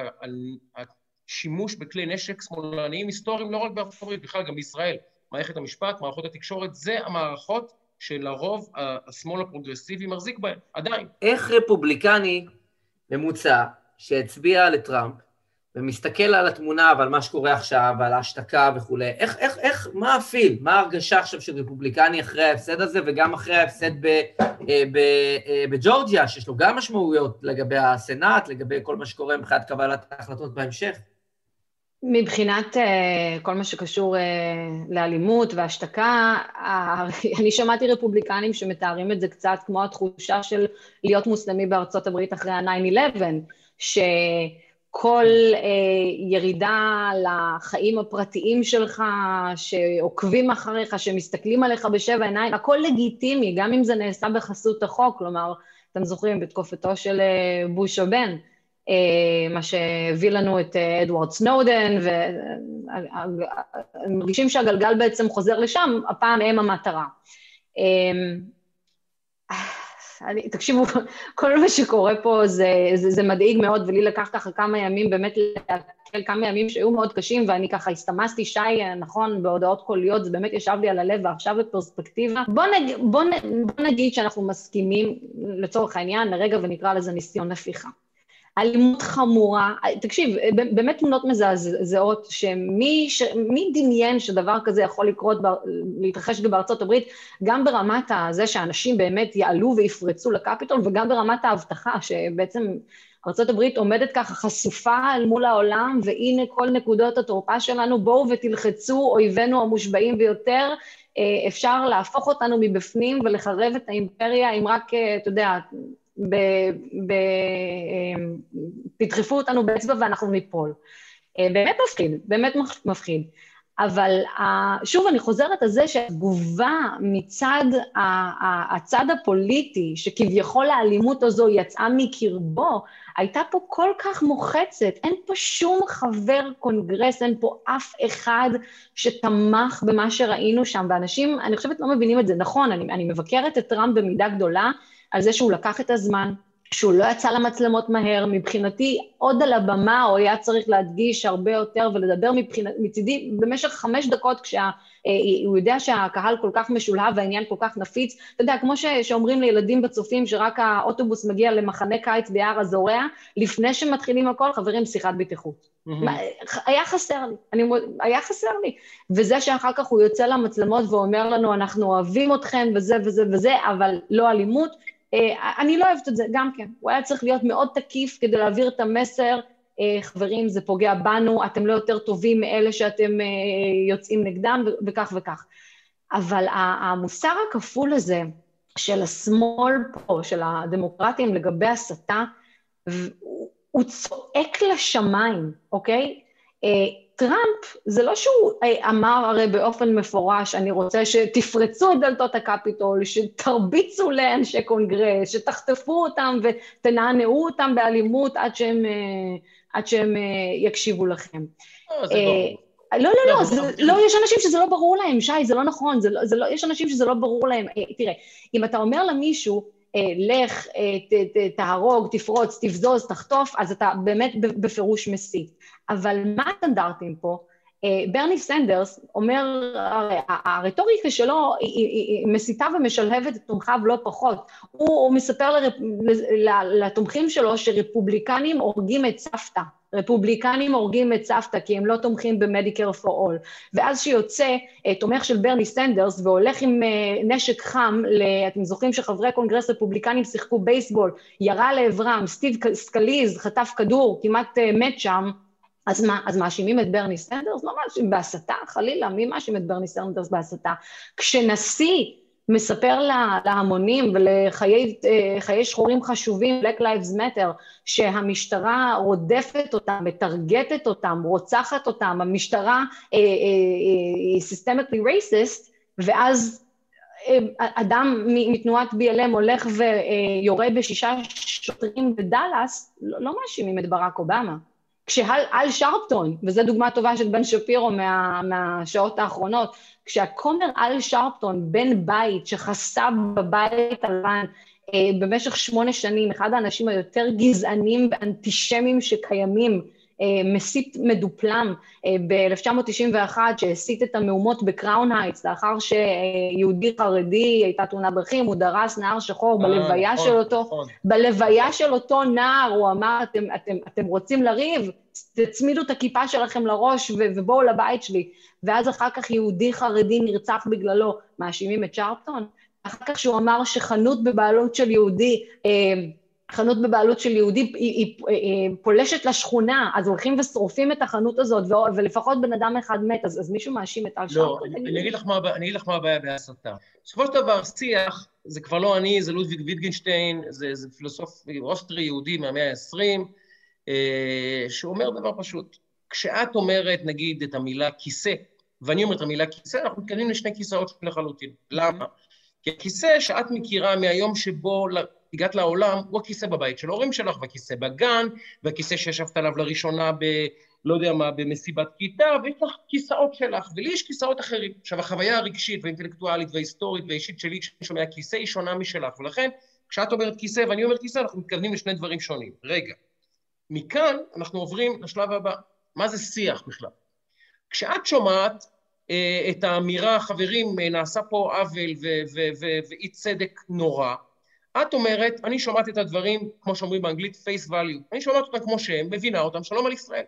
השימוש בכלי נשק שמאלניים היסטוריים לא רק בארצות הברית, בכלל גם בישראל. מערכת המשפט, מערכות התקשורת, זה המערכות שלרוב השמאל הפרוגרסיבי מחזיק בהן, עדיין. איך רפובליקני ממוצע שהצביע לטראמפ ומסתכל על התמונה ועל מה שקורה עכשיו ועל ההשתקה וכולי, איך, איך, איך, מה הפיל, מה ההרגשה עכשיו של רפובליקני אחרי ההפסד הזה וגם אחרי ההפסד אה, אה, בג'ורג'יה, שיש לו גם משמעויות לגבי הסנאט, לגבי כל מה שקורה מבחינת קבלת ההחלטות בהמשך? מבחינת uh, כל מה שקשור uh, לאלימות והשתקה, uh, [LAUGHS] אני שמעתי רפובליקנים שמתארים את זה קצת כמו התחושה של להיות מוסלמי בארצות הברית אחרי ה-9-11, שכל uh, ירידה לחיים הפרטיים שלך, שעוקבים אחריך, שמסתכלים עליך בשבע עיניים, הכל לגיטימי, גם אם זה נעשה בחסות החוק, כלומר, אתם זוכרים, בתקופתו של uh, בוש הבן, מה שהביא לנו את אה, אדוארד סנודן, ומרגישים שהגלגל בעצם חוזר לשם, הפעם הם המטרה. אה, אני, תקשיבו, [LAUGHS] כל מה שקורה פה זה, זה, זה מדאיג מאוד, ולי לקח ככה כמה ימים באמת להקל כמה ימים שהיו מאוד קשים, ואני ככה הסתמסתי, שי, נכון, בהודעות קוליות, זה באמת ישב לי על הלב, ועכשיו בפרספקטיבה. בוא, נג, בוא, בוא נגיד שאנחנו מסכימים, לצורך העניין, לרגע ונקרא לזה ניסיון הפיכה. אלימות חמורה, תקשיב, באמת תמונות מזעזעות, שמי ש... דמיין שדבר כזה יכול לקרות, להתרחש בארצות הברית, גם ברמת הזה שאנשים באמת יעלו ויפרצו לקפיטול, וגם ברמת ההבטחה, שבעצם ארה"ב עומדת ככה חשופה אל מול העולם, והנה כל נקודות התורפה שלנו, בואו ותלחצו אויבינו המושבעים ביותר, אה, אפשר להפוך אותנו מבפנים ולחרב את האימפריה, אם רק, אה, אתה יודע, ב, ב, אמ, תדחפו אותנו באצבע ואנחנו ניפול. אה, באמת מפחיד, באמת מפחיד. אבל שוב, אני חוזרת על זה שהתגובה מצד הצד הפוליטי, שכביכול האלימות הזו יצאה מקרבו, הייתה פה כל כך מוחצת. אין פה שום חבר קונגרס, אין פה אף אחד שתמך במה שראינו שם, ואנשים, אני חושבת, לא מבינים את זה. נכון, אני, אני מבקרת את טראמפ במידה גדולה, על זה שהוא לקח את הזמן, שהוא לא יצא למצלמות מהר, מבחינתי עוד על הבמה הוא היה צריך להדגיש הרבה יותר ולדבר מבחינת, מצידי במשך חמש דקות כשהוא אה, יודע שהקהל כל כך משולהב והעניין כל כך נפיץ, אתה יודע, כמו ש, שאומרים לילדים בצופים שרק האוטובוס מגיע למחנה קיץ ביער הזורע, לפני שמתחילים הכל, חברים, שיחת בטיחות. Mm-hmm. היה חסר לי, אני, היה חסר לי. וזה שאחר כך הוא יוצא למצלמות ואומר לנו, אנחנו אוהבים אתכם וזה וזה וזה, אבל לא אלימות, אני לא אוהבת את זה, גם כן. הוא היה צריך להיות מאוד תקיף כדי להעביר את המסר, אה, חברים, זה פוגע בנו, אתם לא יותר טובים מאלה שאתם אה, יוצאים נגדם, וכך וכך. אבל המוסר הכפול הזה של השמאל פה, של הדמוקרטים לגבי הסתה, הוא צועק לשמיים, אוקיי? טראמפ, זה לא שהוא אה, אמר הרי באופן מפורש, אני רוצה שתפרצו את דלתות הקפיטול, שתרביצו לאנשי קונגרס, שתחטפו אותם ותנענעו אותם באלימות עד שהם, אה, עד שהם אה, יקשיבו לכם. זה ברור. לא, לא, לא, זה, לא, יש אנשים שזה לא ברור להם, שי, זה לא נכון, זה לא, זה לא, יש אנשים שזה לא ברור להם. תראה, אם אתה אומר למישהו, לך, תהרוג, תפרוץ, תבזוז, תחטוף, אז אתה באמת בפירוש מסית. אבל מה הסטנדרטים פה? ברני סנדרס אומר, הרטוריקה שלו היא, מסיתה ומשלהבת את תומכיו לא פחות. הוא, מספר לתומכים שלו שרפובליקנים הורגים את סבתא. רפובליקנים הורגים את סבתא כי הם לא תומכים ב Medicare for All. ואז שיוצא תומך של ברני סנדרס והולך עם נשק חם, אתם זוכרים שחברי קונגרס רפובליקנים שיחקו בייסבול, ירה לעברם, סטיב סקליס חטף כדור, כמעט מת שם, אז מה, אז מאשימים את ברני סנדרס? לא מאשימים בהסתה, חלילה, מי מאשים את ברני סנדרס בהסתה? כשנשיא מספר לה, להמונים ולחיי שחורים חשובים, Black Lives Matter, שהמשטרה רודפת אותם, מטרגטת אותם, רוצחת אותם, המשטרה היא סיסטמיקלי רייסיסט, ואז אדם מתנועת BLM הולך ויורה בשישה שוטרים בדאלאס, לא, לא מאשימים את ברק אובמה. כשאל שרפטון, וזו דוגמה טובה של בן שפירו מה, מהשעות האחרונות, כשהכומר אל שרפטון, בן בית שחסה בבית הלבן אה, במשך שמונה שנים, אחד האנשים היותר גזענים ואנטישמיים שקיימים, מסית מדופלם אה, ב-1991 שהסית את המהומות בקראון הייטס לאחר שיהודי חרדי הייתה תאונת דרכים, הוא דרס נער שחור אה, בלוויה נכון, של אותו, נכון. בלוויה של אותו נער הוא אמר אתם, אתם, אתם רוצים לריב? תצמידו את הכיפה שלכם לראש ובואו לבית שלי. ואז אחר כך יהודי חרדי נרצח בגללו, מאשימים את שרפטון? אחר כך שהוא אמר שחנות בבעלות של יהודי, אה, חנות בבעלות של יהודי היא, היא, היא, היא פולשת לשכונה, אז הולכים ושורפים את החנות הזאת, ולפחות בן אדם אחד מת, אז, אז מישהו מאשים את טל לא, שרפטון? אני, אני, אגיד לך מה, אני אגיד לך מה הבעיה בהסתה. בסופו של דבר, שיח, זה כבר לא אני, זה לודוויג ויטגנשטיין, זה, זה פילוסוף אוסטרי יהודי מהמאה ה-20, אה, שאומר דבר פשוט. כשאת אומרת, נגיד, את המילה כיסא, ואני אומר את המילה כיסא, אנחנו מתכוונים לשני כיסאות לחלוטין. למה? כי הכיסא שאת מכירה מהיום שבו הגעת לעולם, הוא הכיסא בבית של ההורים שלך, והכיסא בגן, והכיסא שישבת עליו לראשונה ב... לא יודע מה, במסיבת כיתה, ויש לך כיסאות שלך, ולי יש כיסאות אחרים. עכשיו, החוויה הרגשית והאינטלקטואלית וההיסטורית והאישית שלי, כשאני שומע כיסא, היא שונה משלך, ולכן, כשאת אומרת כיסא ואני אומר כיסא, אנחנו מתכוונים לשני דברים שונים. רגע, מכאן אנחנו עוברים לשלב הבא. מה זה שיח בכלל? כשאת שומעת אה, את האמירה, חברים, אה, נעשה פה עוול ואי צדק נורא, את אומרת, אני שומעת את הדברים, כמו שאומרים באנגלית, face value. אני שומעת אותם כמו שהם, מבינה אותם, שלום על ישראל.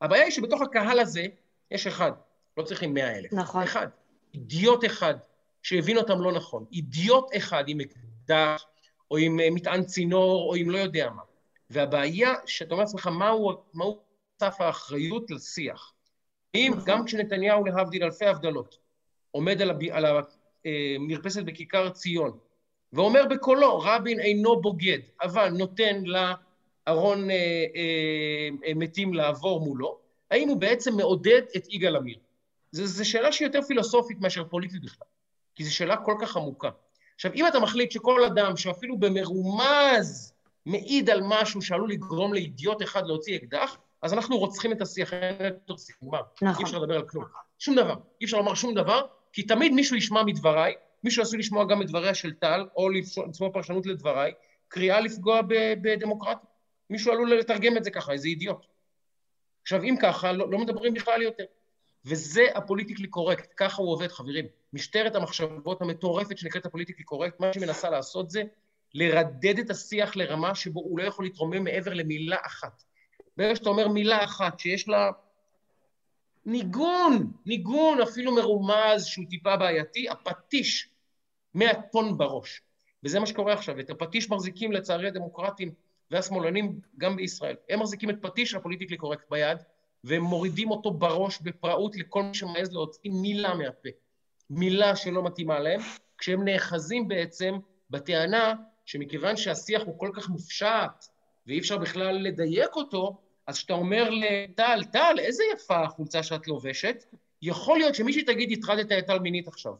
הבעיה היא שבתוך הקהל הזה יש אחד, לא צריכים מאה אלף. נכון. אחד. אידיוט אחד שהבין אותם לא נכון. אידיוט אחד עם אקדח, או עם אה, מטען צינור, או עם לא יודע מה. והבעיה, שאתה אומר לעצמך, מהו, מהו סף האחריות לשיח? אם נכון. גם כשנתניהו, להבדיל אלפי הבדלות, עומד על, הב... על המרפסת בכיכר ציון, ואומר בקולו, רבין אינו בוגד, אבל נותן לארון אה, אה, מתים לעבור מולו, האם הוא בעצם מעודד את יגאל עמיר? זו שאלה שהיא יותר פילוסופית מאשר פוליטית בכלל, כי זו שאלה כל כך עמוקה. עכשיו, אם אתה מחליט שכל אדם שאפילו במרומז מעיד על משהו שעלול לגרום לאידיוט אחד להוציא אקדח, אז אנחנו רוצחים את השיח, אין יותר נגמר. נכון. אי אפשר לדבר על כלום. שום דבר. אי אפשר לומר שום דבר, כי תמיד מישהו ישמע מדבריי, מישהו עשוי לשמוע גם את דבריה של טל, או למצוא פרשנות לדבריי, קריאה לפגוע בדמוקרטיה. מישהו עלול לתרגם את זה ככה, איזה אידיוט. עכשיו, אם ככה, לא, לא מדברים בכלל יותר. וזה ה political correct, ככה הוא עובד, חברים. משטרת המחשבות המטורפת שנקראת ה political correct, מה שהיא מנסה לעשות זה לרדד את השיח לרמה שבו הוא לא יכול להתרומם מעבר למילה אחת. ברגע שאתה אומר מילה אחת שיש לה ניגון, ניגון אפילו מרומז שהוא טיפה בעייתי, הפטיש מהטון בראש. וזה מה שקורה עכשיו. את הפטיש מחזיקים לצערי הדמוקרטים והשמאלנים גם בישראל. הם מחזיקים את פטיש הפוליטיקלי קורקט ביד, והם מורידים אותו בראש בפראות לכל מי שמעז להוציא מילה מהפה. מילה שלא מתאימה להם, כשהם נאחזים בעצם בטענה שמכיוון שהשיח הוא כל כך מופשט, ואי אפשר בכלל לדייק אותו, אז כשאתה אומר לטל, טל, איזה יפה החולצה שאת לובשת, יכול להיות שמישהי תגיד, הטרדת את טל מינית עכשיו.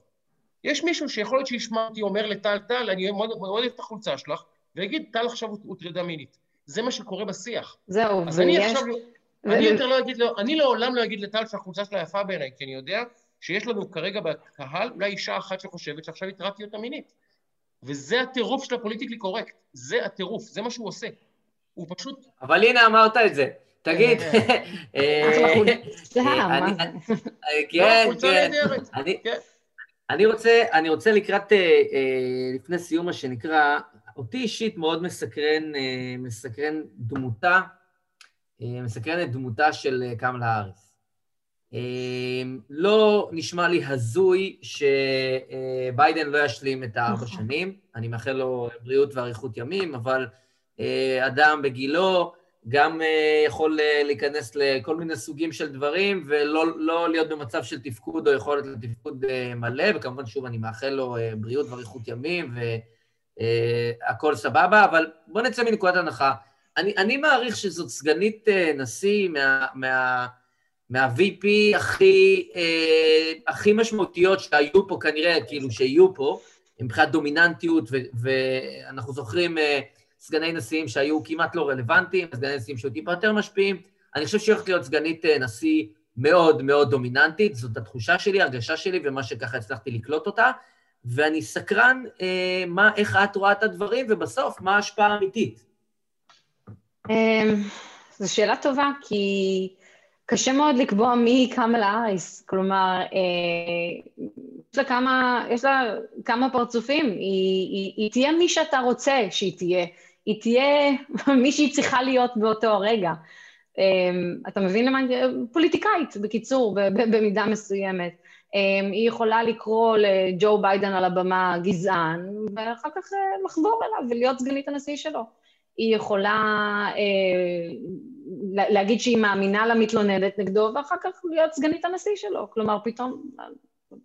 יש מישהו שיכול להיות שישמע אותי אומר לטל, טל, אני מאוד אוהב את החולצה שלך, ויגיד, טל עכשיו הוטרדה מינית. זה מה שקורה בשיח. זהו, אז אני ויש... עכשיו, אני יותר לא אגיד לו, אני לעולם לא אגיד לטל שהחולצה שלה יפה בעיניי, כי אני יודע שיש לנו כרגע בקהל אולי אישה אחת שחושבת שעכשיו הטרדתי אותה מינית. וזה הטירוף של הפוליטיקלי קורקט. זה הטירוף, זה מה שהוא עושה. הוא פשוט... אבל הנה אמרת את זה. תגיד, אני- כן, כן. רוצה, אני רוצה לקראת, אה, אה, לפני סיום מה שנקרא, אותי אישית מאוד מסקרן, אה, מסקרן דמותה, מסקרן את דמותה של קמלה האריס. לא נשמע לי הזוי שביידן לא ישלים את הארבע נכון. שנים. אני מאחל לו בריאות ואריכות ימים, אבל אדם בגילו גם אה, יכול אה, להיכנס לכל מיני סוגים של דברים, ולא לא להיות במצב של תפקוד או יכולת לתפקוד אה, מלא, וכמובן, שוב, אני מאחל לו אה, בריאות ואריכות ימים, והכל סבבה, אבל בואו נצא מנקודת הנחה. אני, אני מעריך שזאת סגנית אה, נשיא מה, מה, מה-VP הכי, אה, הכי משמעותיות שהיו פה כנראה, כאילו שיהיו פה, מבחינת דומיננטיות, ו, ואנחנו זוכרים אה, סגני נשיאים שהיו כמעט לא רלוונטיים, סגני נשיאים שהיו טיפה יותר משפיעים. אני חושב שהיא הולכת להיות סגנית אה, נשיא מאוד מאוד דומיננטית, זאת התחושה שלי, הרגשה שלי, ומה שככה הצלחתי לקלוט אותה. ואני סקרן אה, מה, איך את רואה את הדברים, ובסוף, מה ההשפעה האמיתית. אמ, זו שאלה טובה, כי קשה מאוד לקבוע מי היא קמלה האריס. כלומר, אה, יש לה כמה, יש לה כמה פרצופים. היא, היא, היא תהיה מי שאתה רוצה שהיא תהיה. היא תהיה [LAUGHS] מי שהיא צריכה להיות באותו הרגע. אמ, אתה מבין למה. פוליטיקאית, בקיצור, במידה מסוימת. אמ, היא יכולה לקרוא לג'ו ביידן על הבמה גזען, ואחר כך אה, לחבור אליו ולהיות סגנית הנשיא שלו. היא יכולה אה, לה- להגיד שהיא מאמינה למתלוננת נגדו, ואחר כך להיות סגנית הנשיא שלו. כלומר, פתאום,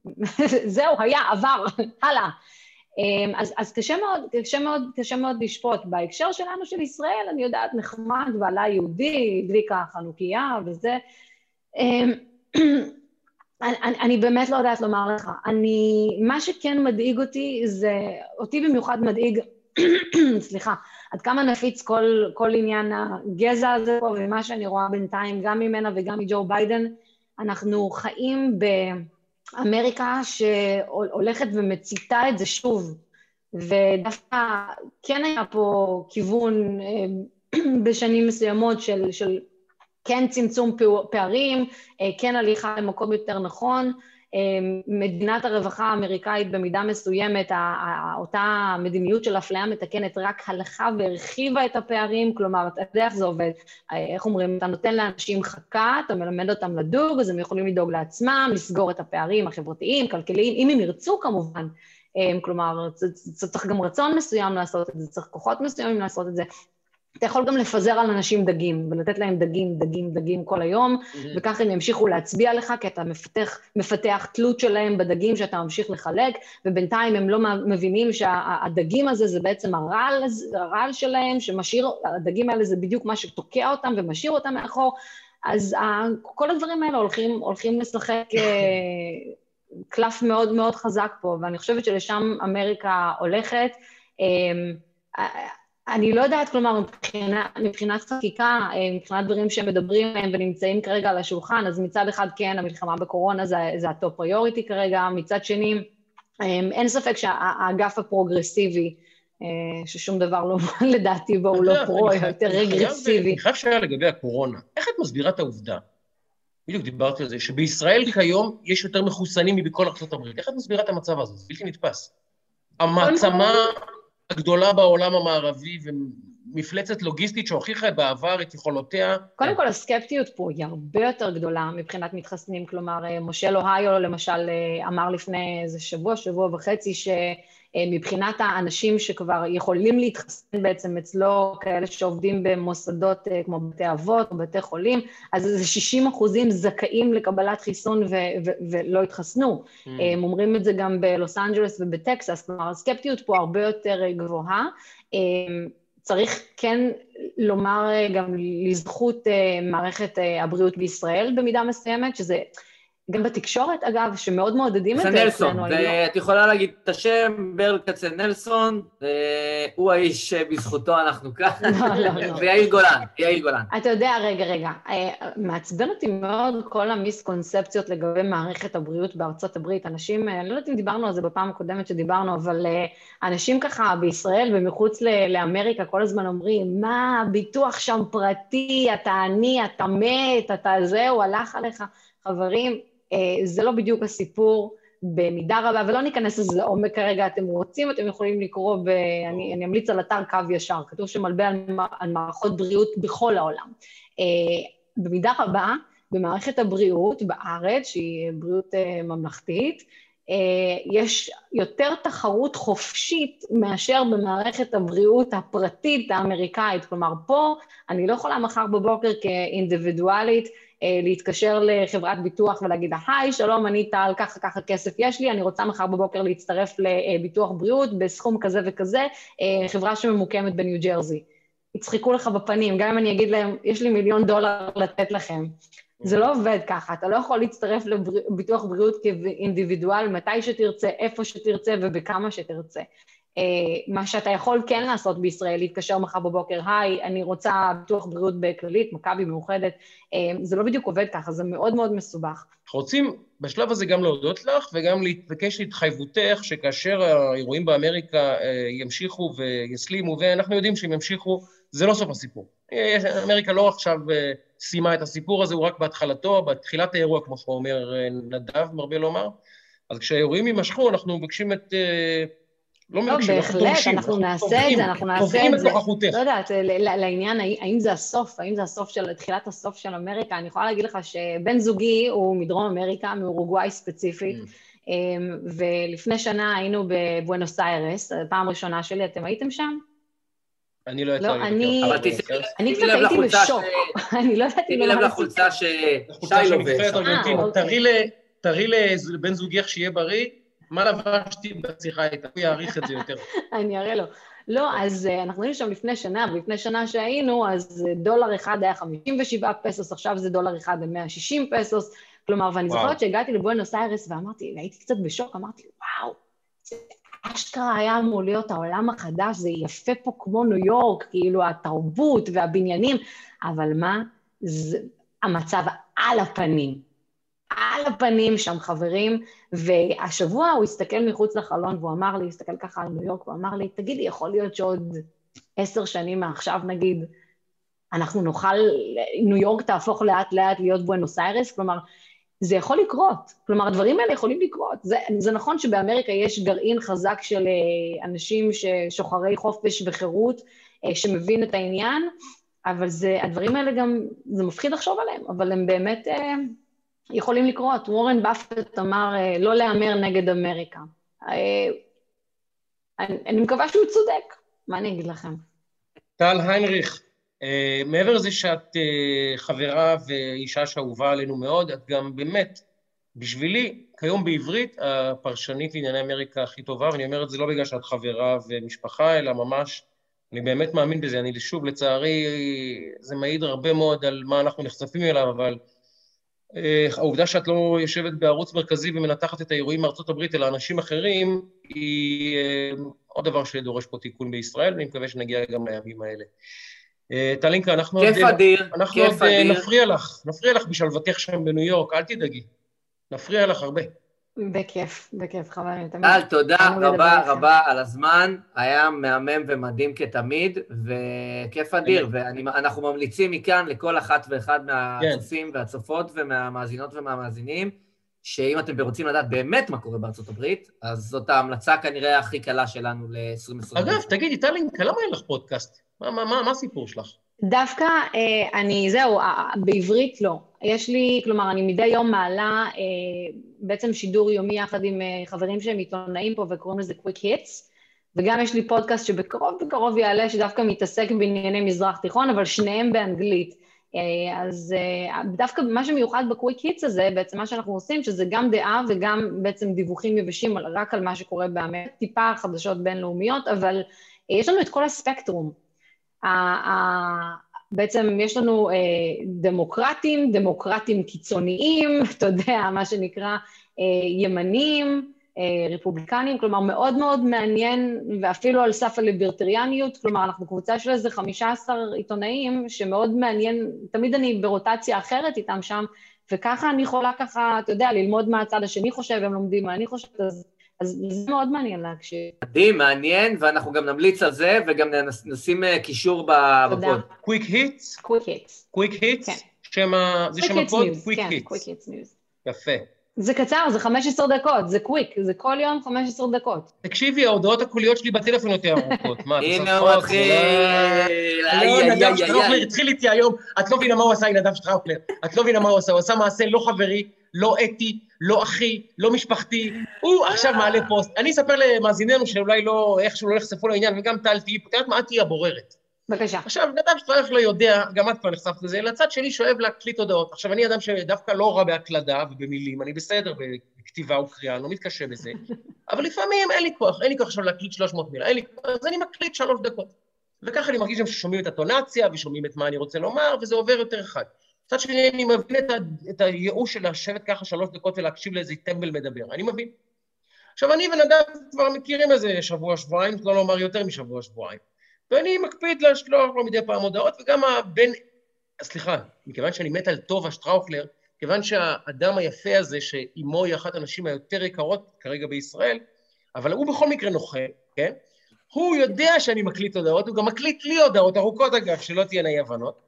[LAUGHS] זהו, היה, עבר, הלאה. אמ, אז, אז קשה מאוד, קשה מאוד, קשה מאוד לשפוט. בהקשר שלנו של ישראל, אני יודעת, נחמד, בעלה יהודי, הדליקה חנוכיה וזה. אמ, [CLEARS THROAT] אני, אני- באמת לא יודעת לומר לך. אני, מה שכן מדאיג אותי זה, אותי במיוחד מדאיג, [CLEARS THROAT] סליחה, עד כמה נפיץ כל, כל עניין הגזע הזה פה, ומה שאני רואה בינתיים, גם ממנה וגם מג'ו ביידן, אנחנו חיים באמריקה שהולכת ומציתה את זה שוב, ודווקא כן היה פה כיוון אה, [CLEARS THROAT] בשנים מסוימות של, של כן צמצום פערים, אה, כן הליכה למקום יותר נכון. אה, מדינת הרווחה האמריקאית במידה מסוימת, אותה מדיניות של אפליה מתקנת רק הלכה והרחיבה את הפערים, כלומר, אתה יודע איך זה עובד, אה, איך אומרים, אתה נותן לאנשים חכה, אתה מלמד אותם לדוג, אז הם יכולים לדאוג לעצמם, לסגור את הפערים החברתיים, כלכליים, אם הם ירצו כמובן. אה, כלומר, צריך גם רצון מסוים לעשות את זה, צריך כוחות מסוימים לעשות את זה. אתה יכול גם לפזר על אנשים דגים, ולתת להם דגים, דגים, דגים כל היום, וככה הם ימשיכו להצביע לך, כי אתה מפתח, מפתח תלות שלהם בדגים שאתה ממשיך לחלק, ובינתיים הם לא מבינים שהדגים הזה זה בעצם הרעל, הרעל שלהם, שמשאיר, הדגים האלה זה בדיוק מה שתוקע אותם ומשאיר אותם מאחור, אז ה- כל הדברים האלה הולכים, הולכים לשחק אה, קלף מאוד מאוד חזק פה, ואני חושבת שלשם אמריקה הולכת. אה, אני לא יודעת, כלומר, מבחינה, מבחינת חקיקה, אה, מבחינת דברים שהם מדברים עליהם ונמצאים כרגע על השולחן, אז מצד אחד כן, המלחמה בקורונה זה, זה ה top priority כרגע, מצד שני, אה, אין ספק שהאגף הפרוגרסיבי, אה, ששום דבר לא, [LAUGHS] לדעתי בו הוא לא פרו, חייב- יותר רגרסיבי. אני חייב שאלה לגבי הקורונה. איך את מסבירה את העובדה, בדיוק דיברתי על זה, שבישראל כיום יש יותר מחוסנים מבכל ארצות הברית. איך את מסבירה את המצב הזה? זה בלתי נתפס. המעצמה הגדולה בעולם המערבי ומפלצת לוגיסטית שהוכיחה בעבר את יכולותיה. קודם כל, הסקפטיות פה היא הרבה יותר גדולה מבחינת מתחסנים. כלומר, אה, מושל אוהיו, למשל, אה, אמר לפני איזה שבוע, שבוע וחצי, שמבחינת האנשים שכבר יכולים להתחסן בעצם אצלו, כאלה שעובדים במוסדות אה, כמו בתי אבות או בתי חולים, אז איזה 60 אחוזים זכאים לקבלת חיסון ו- ו- ולא התחסנו. Mm. הם אומרים את זה גם בלוס אנג'לס ובטקסס, כלומר הסקפטיות פה הרבה יותר אה, גבוהה. אה, צריך כן לומר אה, גם לזכות אה, מערכת אה, הבריאות בישראל במידה מסוימת, שזה גם בתקשורת, אגב, שמאוד מעודדים את זה אצלנו. לא- ואת יכולה להגיד את השם, ברל כצנלסון, הוא האיש שבזכותו אנחנו כאן, לא, לא, לא. ויאיר גולן, יאיר גולן. אתה יודע, רגע, רגע, אה, מעצבן אותי מאוד כל המיסקונספציות לגבי מערכת הבריאות בארצות הברית. אנשים, אה, אני לא יודעת אם דיברנו על זה בפעם הקודמת שדיברנו, אבל אה, אנשים ככה בישראל ומחוץ לאמריקה כל הזמן אומרים, מה, ביטוח שם פרטי, אתה עני, אתה מת, אתה זהו, הלך עליך. חברים, זה לא בדיוק הסיפור. במידה רבה, ולא ניכנס לזה לעומק כרגע, אתם רוצים, אתם יכולים לקרוא, ב... אני, אני אמליץ על אתר קו ישר, כתוב שם הרבה על, על מערכות בריאות בכל העולם. אה, במידה רבה, במערכת הבריאות בארץ, שהיא בריאות אה, ממלכתית, אה, יש יותר תחרות חופשית מאשר במערכת הבריאות הפרטית האמריקאית. כלומר, פה אני לא יכולה מחר בבוקר כאינדיבידואלית אה, להתקשר לחברת ביטוח ולהגיד לה, היי, שלום, אני טל, ככה ככה כסף יש לי, אני רוצה מחר בבוקר להצטרף לביטוח בריאות בסכום כזה וכזה, אה, חברה שממוקמת בניו ג'רזי. יצחקו לך בפנים, גם אם אני אגיד להם, יש לי מיליון דולר לתת לכם. זה לא עובד ככה, אתה לא יכול להצטרף לביטוח בריאות כאינדיבידואל מתי שתרצה, איפה שתרצה ובכמה שתרצה. אה, מה שאתה יכול כן לעשות בישראל, להתקשר מחר בבוקר, היי, אני רוצה ביטוח בריאות בכללית, מכבי מאוחדת, אה, זה לא בדיוק עובד ככה, זה מאוד מאוד מסובך. אנחנו רוצים בשלב הזה גם להודות לך וגם להתבקש להתחייבותך שכאשר האירועים באמריקה אה, ימשיכו ויסלימו, ואנחנו יודעים שהם ימשיכו, זה לא סוף הסיפור. אמריקה לא עכשיו סיימה את הסיפור הזה, הוא רק בהתחלתו, בתחילת האירוע, כמו שאומר נדב, מרבה לומר. אז כשהאירועים יימשכו, אנחנו מבקשים את... אה, לא לא, מבקשים, אנחנו בהחלט, דורשים. אנחנו נעשה את תובעים- זה, אנחנו נעשה תובעים את זה. את נוכחותך. לא יודעת, ל- ל- לעניין, האם זה הסוף, האם זה הסוף של, תחילת הסוף של אמריקה, אני יכולה להגיד לך שבן זוגי הוא מדרום אמריקה, מאורוגוואי ספציפית, Mm. אמ, ולפני שנה היינו בבואנוס איירס, פעם ראשונה שלי, אתם הייתם שם? אני לא יצא לא, לי אני- לבקר אבל תשימי. אני שימי קצת לב הייתי לחולצה בשוק, [LAUGHS] אני לא ידעתי שימי במה לב להציג. לחולצה ששי לובש. אה, אוקיי. תראי ל- תראי לבן זוגך שיהיה בריא, מה לבשתי בשיחה איתה, הוא יעריך את זה יותר. [LAUGHS] אני אראה לו. לא, אז אה, אנחנו היינו שם לפני שנה, ולפני שנה שהיינו, אז אה, דולר אחד היה 57 פסוס, עכשיו זה דולר אחד ל-160 פסוס. כלומר, ואני. זוכרת שהגעתי לבואנוס איירס ואמרתי, והייתי קצת בשוק, אמרתי, וואו, זה אשכרה היה אמור להיות העולם החדש, זה יפה פה כמו ניו יורק, כאילו התרבות והבניינים, אבל מה? זה, המצב על הפנים. על הפנים שם, חברים, והשבוע הוא הסתכל מחוץ לחלון והוא אמר לי, הסתכל ככה על ניו יורק, הוא אמר לי, תגידי, יכול להיות שעוד עשר שנים מעכשיו, נגיד, אנחנו נוכל, ניו יורק תהפוך לאט לאט להיות בואנוס איירס? כלומר, זה יכול לקרות. כלומר, הדברים האלה יכולים לקרות. זה, זה נכון שבאמריקה יש גרעין חזק של אה, אנשים שוחרי חופש וחירות, אה, שמבין את העניין, אבל זה, הדברים האלה גם, זה מפחיד לחשוב עליהם, אבל הם באמת אה, יכולים לקרות. וורן באפט אמר, אה, לא להמר נגד אמריקה. אה, אני, אני מקווה שהוא צודק, מה אני אגיד לכם? טל היינריך, אה, מעבר לזה שאת חברה ואישה שאהובה עלינו מאוד, את גם באמת, בשבילי, כיום בעברית, הפרשנית לענייני אמריקה הכי טובה, ואני אומר את זה לא בגלל שאת חברה ומשפחה, אלא ממש, אני באמת מאמין בזה. אני שוב, לצערי, זה מעיד הרבה מאוד על מה אנחנו נחשפים אליו, אבל העובדה שאת לא יושבת בערוץ מרכזי ומנתחת את האירועים מארצות הברית, אלא אנשים אחרים, היא אה, עוד דבר שדורש פה תיקון בישראל, ואני מקווה שנגיע גם לימים האלה. אה, טלינקה, אנחנו כיף עוד, אדיר, אנחנו כיף עוד אה, אדיר. נפריע לך, נפריע לך בשלוותך שם בניו יורק, אל תדאגי. נפריע לך הרבה. בכיף, בכיף, חברים, תמיד. טל, תודה רבה. רבה על הזמן, היה מהמם ומדהים כתמיד, וכיף אדיר, ואנחנו ממליצים מכאן לכל אחת ואחד מהצופים והצופות ומהמאזינות ומהמאזינים, שאם אתם רוצים לדעת באמת מה קורה בארצות הברית, אז זאת ההמלצה כנראה הכי קלה שלנו ל-2020. אגב, תגידי, טלינקה, למה אין לך פודקאסט? מה- מה מה- מה הסיפור שלך? דווקא אה, אני, זהו, בעברית לא. יש לי, כלומר, אני מדי יום מעלה אה, בעצם שידור יומי יחד עם אה, חברים שהם עיתונאים פה וקוראים לזה Quick Hits, וגם יש לי פודקאסט שבקרוב בקרוב יעלה, שדווקא מתעסק בענייני מזרח תיכון, אבל שניהם באנגלית. אה, אז אה, דווקא מה שמיוחד בקוויק היטס הזה, בעצם מה שאנחנו עושים, שזה גם דעה וגם בעצם דיווחים יבשים רק על מה שקורה באמריקה, טיפה חדשות בינלאומיות, אבל אה, יש לנו את כל הספקטרום. בעצם יש לנו אה, דמוקרטים, דמוקרטים קיצוניים, [LAUGHS] אתה יודע, מה שנקרא אה, ימנים, אה, רפובליקנים, כלומר מאוד מאוד מעניין, ואפילו על סף הליברטריאניות, כלומר אנחנו קבוצה של איזה 15 עיתונאים שמאוד מעניין, תמיד אני ברוטציה אחרת איתם שם, וככה אני יכולה ככה, אתה יודע, ללמוד מה הצד השני חושב, הם לומדים מה אני חושבת, אז, אז זה מאוד מעניין להקשיב. מדהים, מעניין, ואנחנו גם נמליץ על זה, וגם נשים אה, קישור ב- תודה. בפוד. קוויק היטס? קוויק היטס. קוויק היטס? כן. שם ה... זה שם הפוד? Quick כן, Hits. Quick Hits News. יפה. זה קצר, זה 15 דקות, זה קוויק, זה כל יום 15 דקות. תקשיבי, ההודעות הקוליות שלי בטלפון יותר ארוכות. מה, הנה הוא מתחיל. לא, נדב איי. התחיל איתי היום, את לא מבינה מה הוא עשה עם נדב שטראוכלר. את לא מבינה מה הוא עשה, הוא עשה מעשה לא חברי, לא אתי, לא אחי, לא משפחתי. הוא עכשיו מעלה פוסט. אני אספר למאזיננו שאולי לא, איכשהו לא נחשפו לעניין, וגם טל תהיי, את יודעת מה? את תהיי הבוררת. בבקשה. עכשיו, נדב שטראוכלר יודע, גם את כבר נחשפת לזה, לצד שלי שאוהב להקליט הודעות. עכשיו, אני אדם שדווקא לא רע בהקלדה ובמילים, אני בסדר בכתיבה וקריאה, אני לא מתקשה בזה, [LAUGHS] אבל לפעמים אין לי כוח, אין לי כוח עכשיו להקליט 300 מילה, אין לי כוח, אז אני מקליט שלוש דקות. וככה אני מרגיש ששומעים את הטונציה ושומעים את מה אני רוצה לומר, וזה עובר יותר חד. מצד שני, אני מבין את, ה, את הייאוש של לשבת ככה שלוש דקות ולהקשיב לאיזה טמבל מדבר, אני מבין. עכשיו, אני ונדב כבר מכירים איזה שבוע, שבועיים, לא לומר יותר משבוע, שבועיים. ואני מקפיד לשלוח לו מדי פעם הודעות, וגם הבן... סליחה, מכיוון שאני מת על טובה שטראוכלר, כיוון שהאדם היפה הזה, שאימו היא אחת הנשים היותר יקרות כרגע בישראל, אבל הוא בכל מקרה נוכל, כן? הוא יודע שאני מקליט הודעות, הוא גם מקליט לי הודעות ארוכות אגב, שלא תהיינה אי הבנות.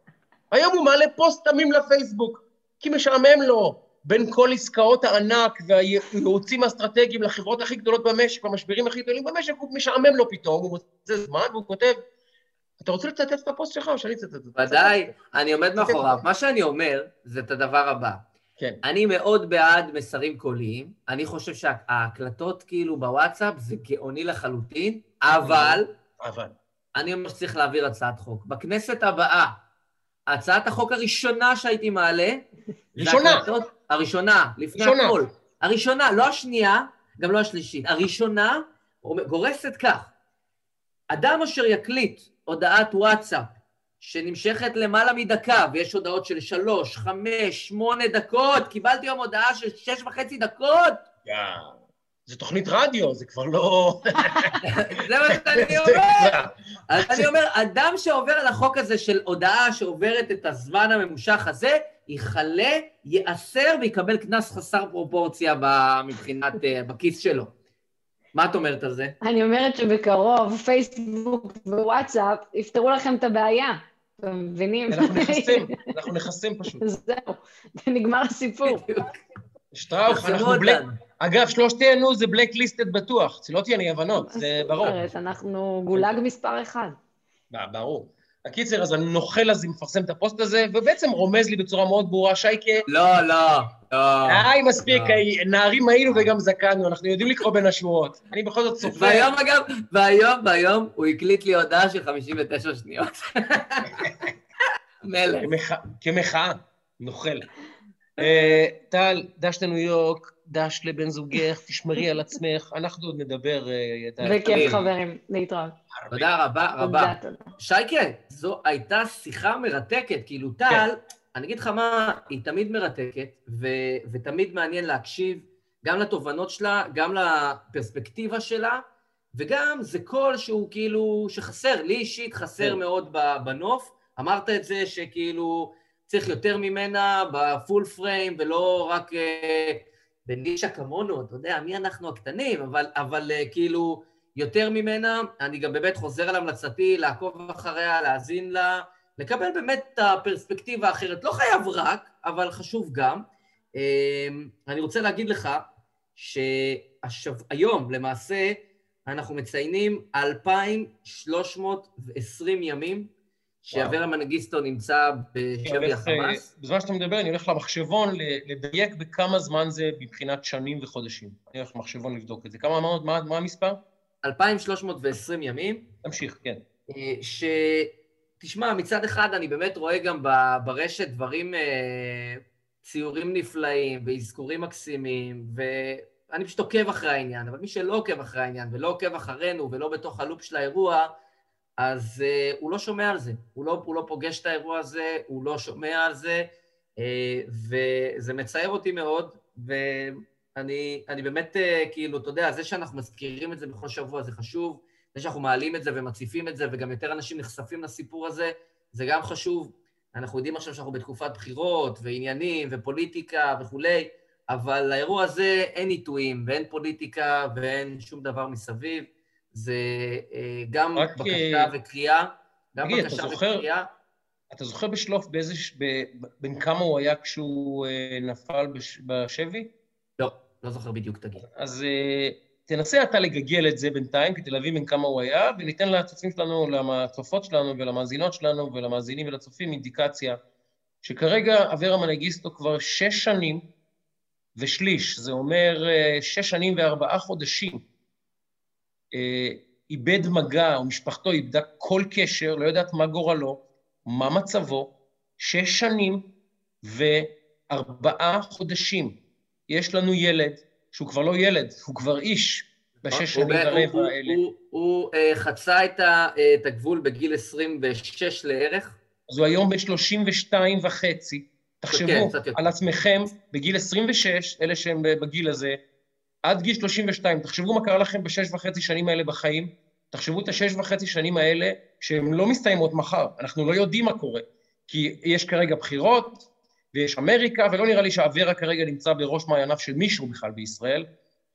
היום הוא מעלה פוסט תמים לפייסבוק, כי משעמם לו בין כל עסקאות הענק והייעוצים האסטרטגיים לחברות הכי גדולות במשק, והמשברים הכי גדולים במשק, הוא משעמם לו פתאום, הוא מוצא זמן והוא כותב, אתה רוצה לצטט את הפוסט שלך או שאני אצטט אותו? ודאי, אני עומד מאחוריו. מה שאני אומר זה את הדבר הבא. כן. אני מאוד בעד מסרים קוליים, אני חושב שההקלטות כאילו בוואטסאפ זה גאוני לחלוטין, אבל אבל. אני אומר שצריך להעביר הצעת חוק. בכנסת הבאה, הצעת החוק הראשונה שהייתי מעלה, ראשונה. הקלטות- הראשונה, לפני ראשונה. הכל. הראשונה, לא השנייה, גם לא השלישית. הראשונה גורסת כך, אדם אשר יקליט הודעת וואטסאפ שנמשכת למעלה מדקה, ויש הודעות של שלוש, חמש, שמונה דקות, קיבלתי היום הודעה של שש וחצי דקות, יא. זה תוכנית רדיו, זה כבר לא... [LAUGHS] זה מה [LAUGHS] שאני אומר. אז אני אומר, אדם שעובר על החוק הזה של הודעה שעוברת את הזמן הממושך הזה, יכלה, ייאסר ויקבל קנס חסר פרופורציה מבחינת, אה, בכיס שלו. מה את אומרת על זה? אני אומרת שבקרוב פייסבוק ווואטסאפ יפתרו לכם את הבעיה. אתם מבינים? אנחנו נכסים, [LAUGHS] אנחנו נכסים פשוט. זהו, נגמר הסיפור. שטראוך, יחסמו אנחנו black... אגב, שלושתנו זה blacklisted בטוח, שלא תהיינה אי הבנות, זה ברור. אנחנו גולג מספר אחד. ברור. הקיצר, אז אני נוכל אז מפרסם את הפוסט הזה, ובעצם רומז לי בצורה מאוד ברורה, שייקה, לא, לא, לא. די, מספיק, לא. נערים היינו וגם זקנו, אנחנו יודעים לקרוא בין השורות. אני בכל זאת צופה. והיום אגב, והיום, והיום הוא הקליט לי הודעה של 59 שניות. [LAUGHS] מלך. כמח- כמחאה, נוכל. אה, טל, דש לניו יורק, דש לבן זוגך, תשמרי על עצמך, אנחנו עוד נדבר. אה. בכיף, חברים, להתראות. תודה רבה רבה. שייקה, זו הייתה שיחה מרתקת, כאילו טל, אני אגיד לך מה, היא תמיד מרתקת, ו- ותמיד מעניין להקשיב גם לתובנות שלה, גם לפרספקטיבה שלה, וגם זה קול שהוא כאילו, שחסר, לי אישית חסר כן. מאוד ב- בנוף. אמרת את זה שכאילו צריך יותר ממנה בפול פריים, ולא רק אה, בנישה כמונו, אתה יודע, מי אנחנו הקטנים, אבל, אבל אה, כאילו... יותר ממנה, אני גם באמת חוזר על המלצתי לעקוב אחריה, להאזין לה, לקבל באמת את הפרספקטיבה האחרת. לא חייב רק, אבל חשוב גם. אמ, אני רוצה להגיד לך שהיום, למעשה, אנחנו מציינים 2,320 ימים שאברה מנגיסטו נמצא בשבי אה, החמאס. בזמן שאתה מדבר, אני הולך למחשבון לדייק בכמה זמן זה מבחינת שנים וחודשים. אני הולך למחשבון לבדוק את זה. כמה אמרת? מה מה המספר? 2,320 ימים. תמשיך, כן. אה, ש... תשמע, מצד אחד אני באמת רואה גם ברשת דברים, אה, ציורים נפלאים ואזכורים מקסימים, ואני פשוט עוקב אחרי העניין, אבל מי שלא עוקב אחרי העניין ולא עוקב אחרינו ולא בתוך הלופ של האירוע, אז uh, הוא לא שומע על זה. הוא לא, הוא לא פוגש את האירוע הזה, הוא לא שומע על זה, uh, וזה מצער אותי מאוד, ואני אני באמת, uh, כאילו, אתה יודע, זה שאנחנו מזכירים את זה בכל שבוע זה חשוב, זה שאנחנו מעלים את זה ומציפים את זה, וגם יותר אנשים נחשפים לסיפור הזה, זה גם חשוב. אנחנו יודעים עכשיו שאנחנו בתקופת בחירות, ועניינים, ופוליטיקה וכולי, אבל לאירוע הזה אין עיתויים, ואין פוליטיקה, ואין שום דבר מסביב. זה אה, גם בקשה אה, וקריאה, גם בקשה זוכר- וקריאה. אתה זוכר בשלוף באיזה... בין כמה הוא היה כשהוא אה, נפל בש- בשבי? לא, לא זוכר בדיוק, תגיד. אז תנסה אתה לגגל את זה בינתיים, כדי להבין בין כמה הוא היה, וניתן לצופים שלנו, לצופות שלנו ולמאזינות שלנו ולמאזינים ולצופים אינדיקציה שכרגע אברה מנגיסטו כבר שש שנים ושליש, זה אומר שש שנים וארבעה חודשים, איבד מגע, או משפחתו איבדה כל קשר, לא יודעת מה גורלו, מה מצבו, שש שנים וארבעה חודשים. יש לנו ילד, שהוא כבר לא ילד, הוא כבר איש, בשש הוא שנים ורבע הוא- האלה. הוא- הוא אה, חצה את ה- אה, את הגבול בגיל 26 לערך. אז הוא היום בן 32 וחצי. כן, תחשבו יותר. על עצמכם בגיל 26, אלה שהם בגיל הזה, עד גיל 32, תחשבו מה קרה לכם בשש וחצי שנים האלה בחיים, תחשבו את השש וחצי שנים האלה, שהן לא מסתיימות מחר, אנחנו לא יודעים מה קורה, כי יש כרגע בחירות, ויש אמריקה, ולא נראה לי שאברה כרגע נמצא בראש מעייניו של מישהו בכלל בישראל,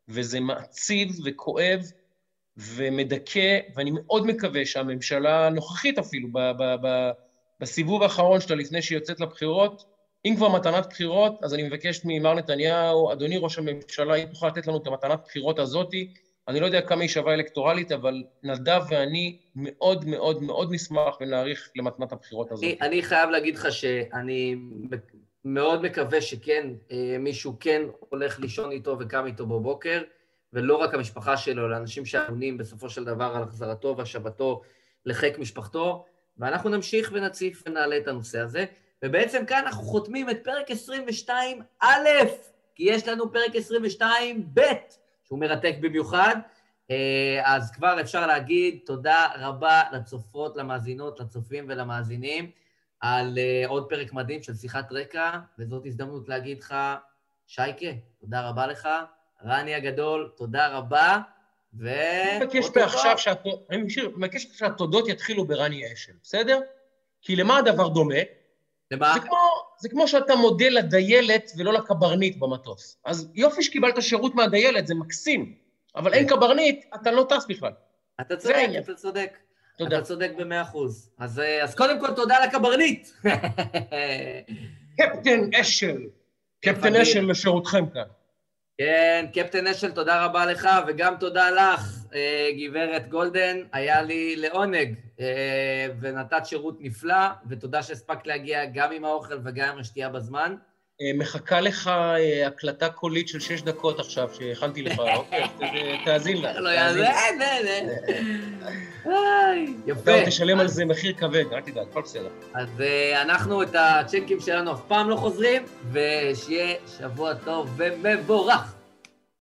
וזה מעציב וכואב ומדכא, ואני מאוד מקווה שהממשלה הנוכחית אפילו, ב- ב- ב- בסיבוב האחרון שלה לפני שהיא יוצאת לבחירות, אם כבר מתנת בחירות, אז אני מבקש ממר נתניהו, אדוני ראש הממשלה, אם תוכל לתת לנו את המתנת בחירות הזאתי, אני לא יודע כמה היא שווה אלקטורלית, אבל נדב ואני מאוד מאוד מאוד נשמח ונעריך למתנת הבחירות הזאת. אני, אני חייב להגיד לך שאני מאוד מקווה שכן, אה, מישהו כן הולך לישון איתו וקם איתו בבוקר, ולא רק המשפחה שלו, אלא אנשים שאמונים בסופו של דבר על החזרתו והשבתו לחיק משפחתו, ואנחנו נמשיך ונציף ונעלה את הנושא הזה. ובעצם כאן אנחנו חותמים את פרק 22 א', כי יש לנו פרק 22 ב', שהוא מרתק במיוחד. אה, אז כבר אפשר להגיד תודה רבה לצופות, למאזינות, לצופים ולמאזינים על אה, עוד פרק מדהים של שיחת רקע, וזאת הזדמנות להגיד לך, שייקה, תודה רבה לך. רני הגדול, תודה רבה, ו... אני מבקש אוטוטו. עכשיו שהת- אני משאיר- מבקש שהתודות יתחילו ברני אשל, בסדר? כי למה הדבר דומה? למה? זה כמו, זה כמו שאתה מודה לדיילת ולא לקברניט במטוס. אז יופי שקיבלת שירות מהדיילת, זה מקסים, אבל אין קברניט, אתה לא טס בכלל. אתה צודק. אתה צודק. תודה. אתה צודק במאה אחוז. אז, אה, אז קודם כל תודה לקברניט. [LAUGHS] קפטן אשל. קפטן. אשל לשירותכם כאן. כן, קפטן אשל, תודה רבה לך, וגם תודה לך, גברת גולדן. היה לי לעונג, אה, ונתת שירות נפלא, ותודה שהספקת להגיע גם עם האוכל וגם עם השתייה בזמן. אה, מחכה לך אה, הקלטה קולית של שש דקות עכשיו, שהכנתי לך, [LAUGHS] אוקיי? תאזין לה. לא. איי, יפה. לא, תשלם על זה מחיר כבד, אל תדאג, הכל בסדר. אז אה, אנחנו, את הצ'קים שלנו אף פעם לא חוזרים, ושיהיה שבוע טוב ומבורך.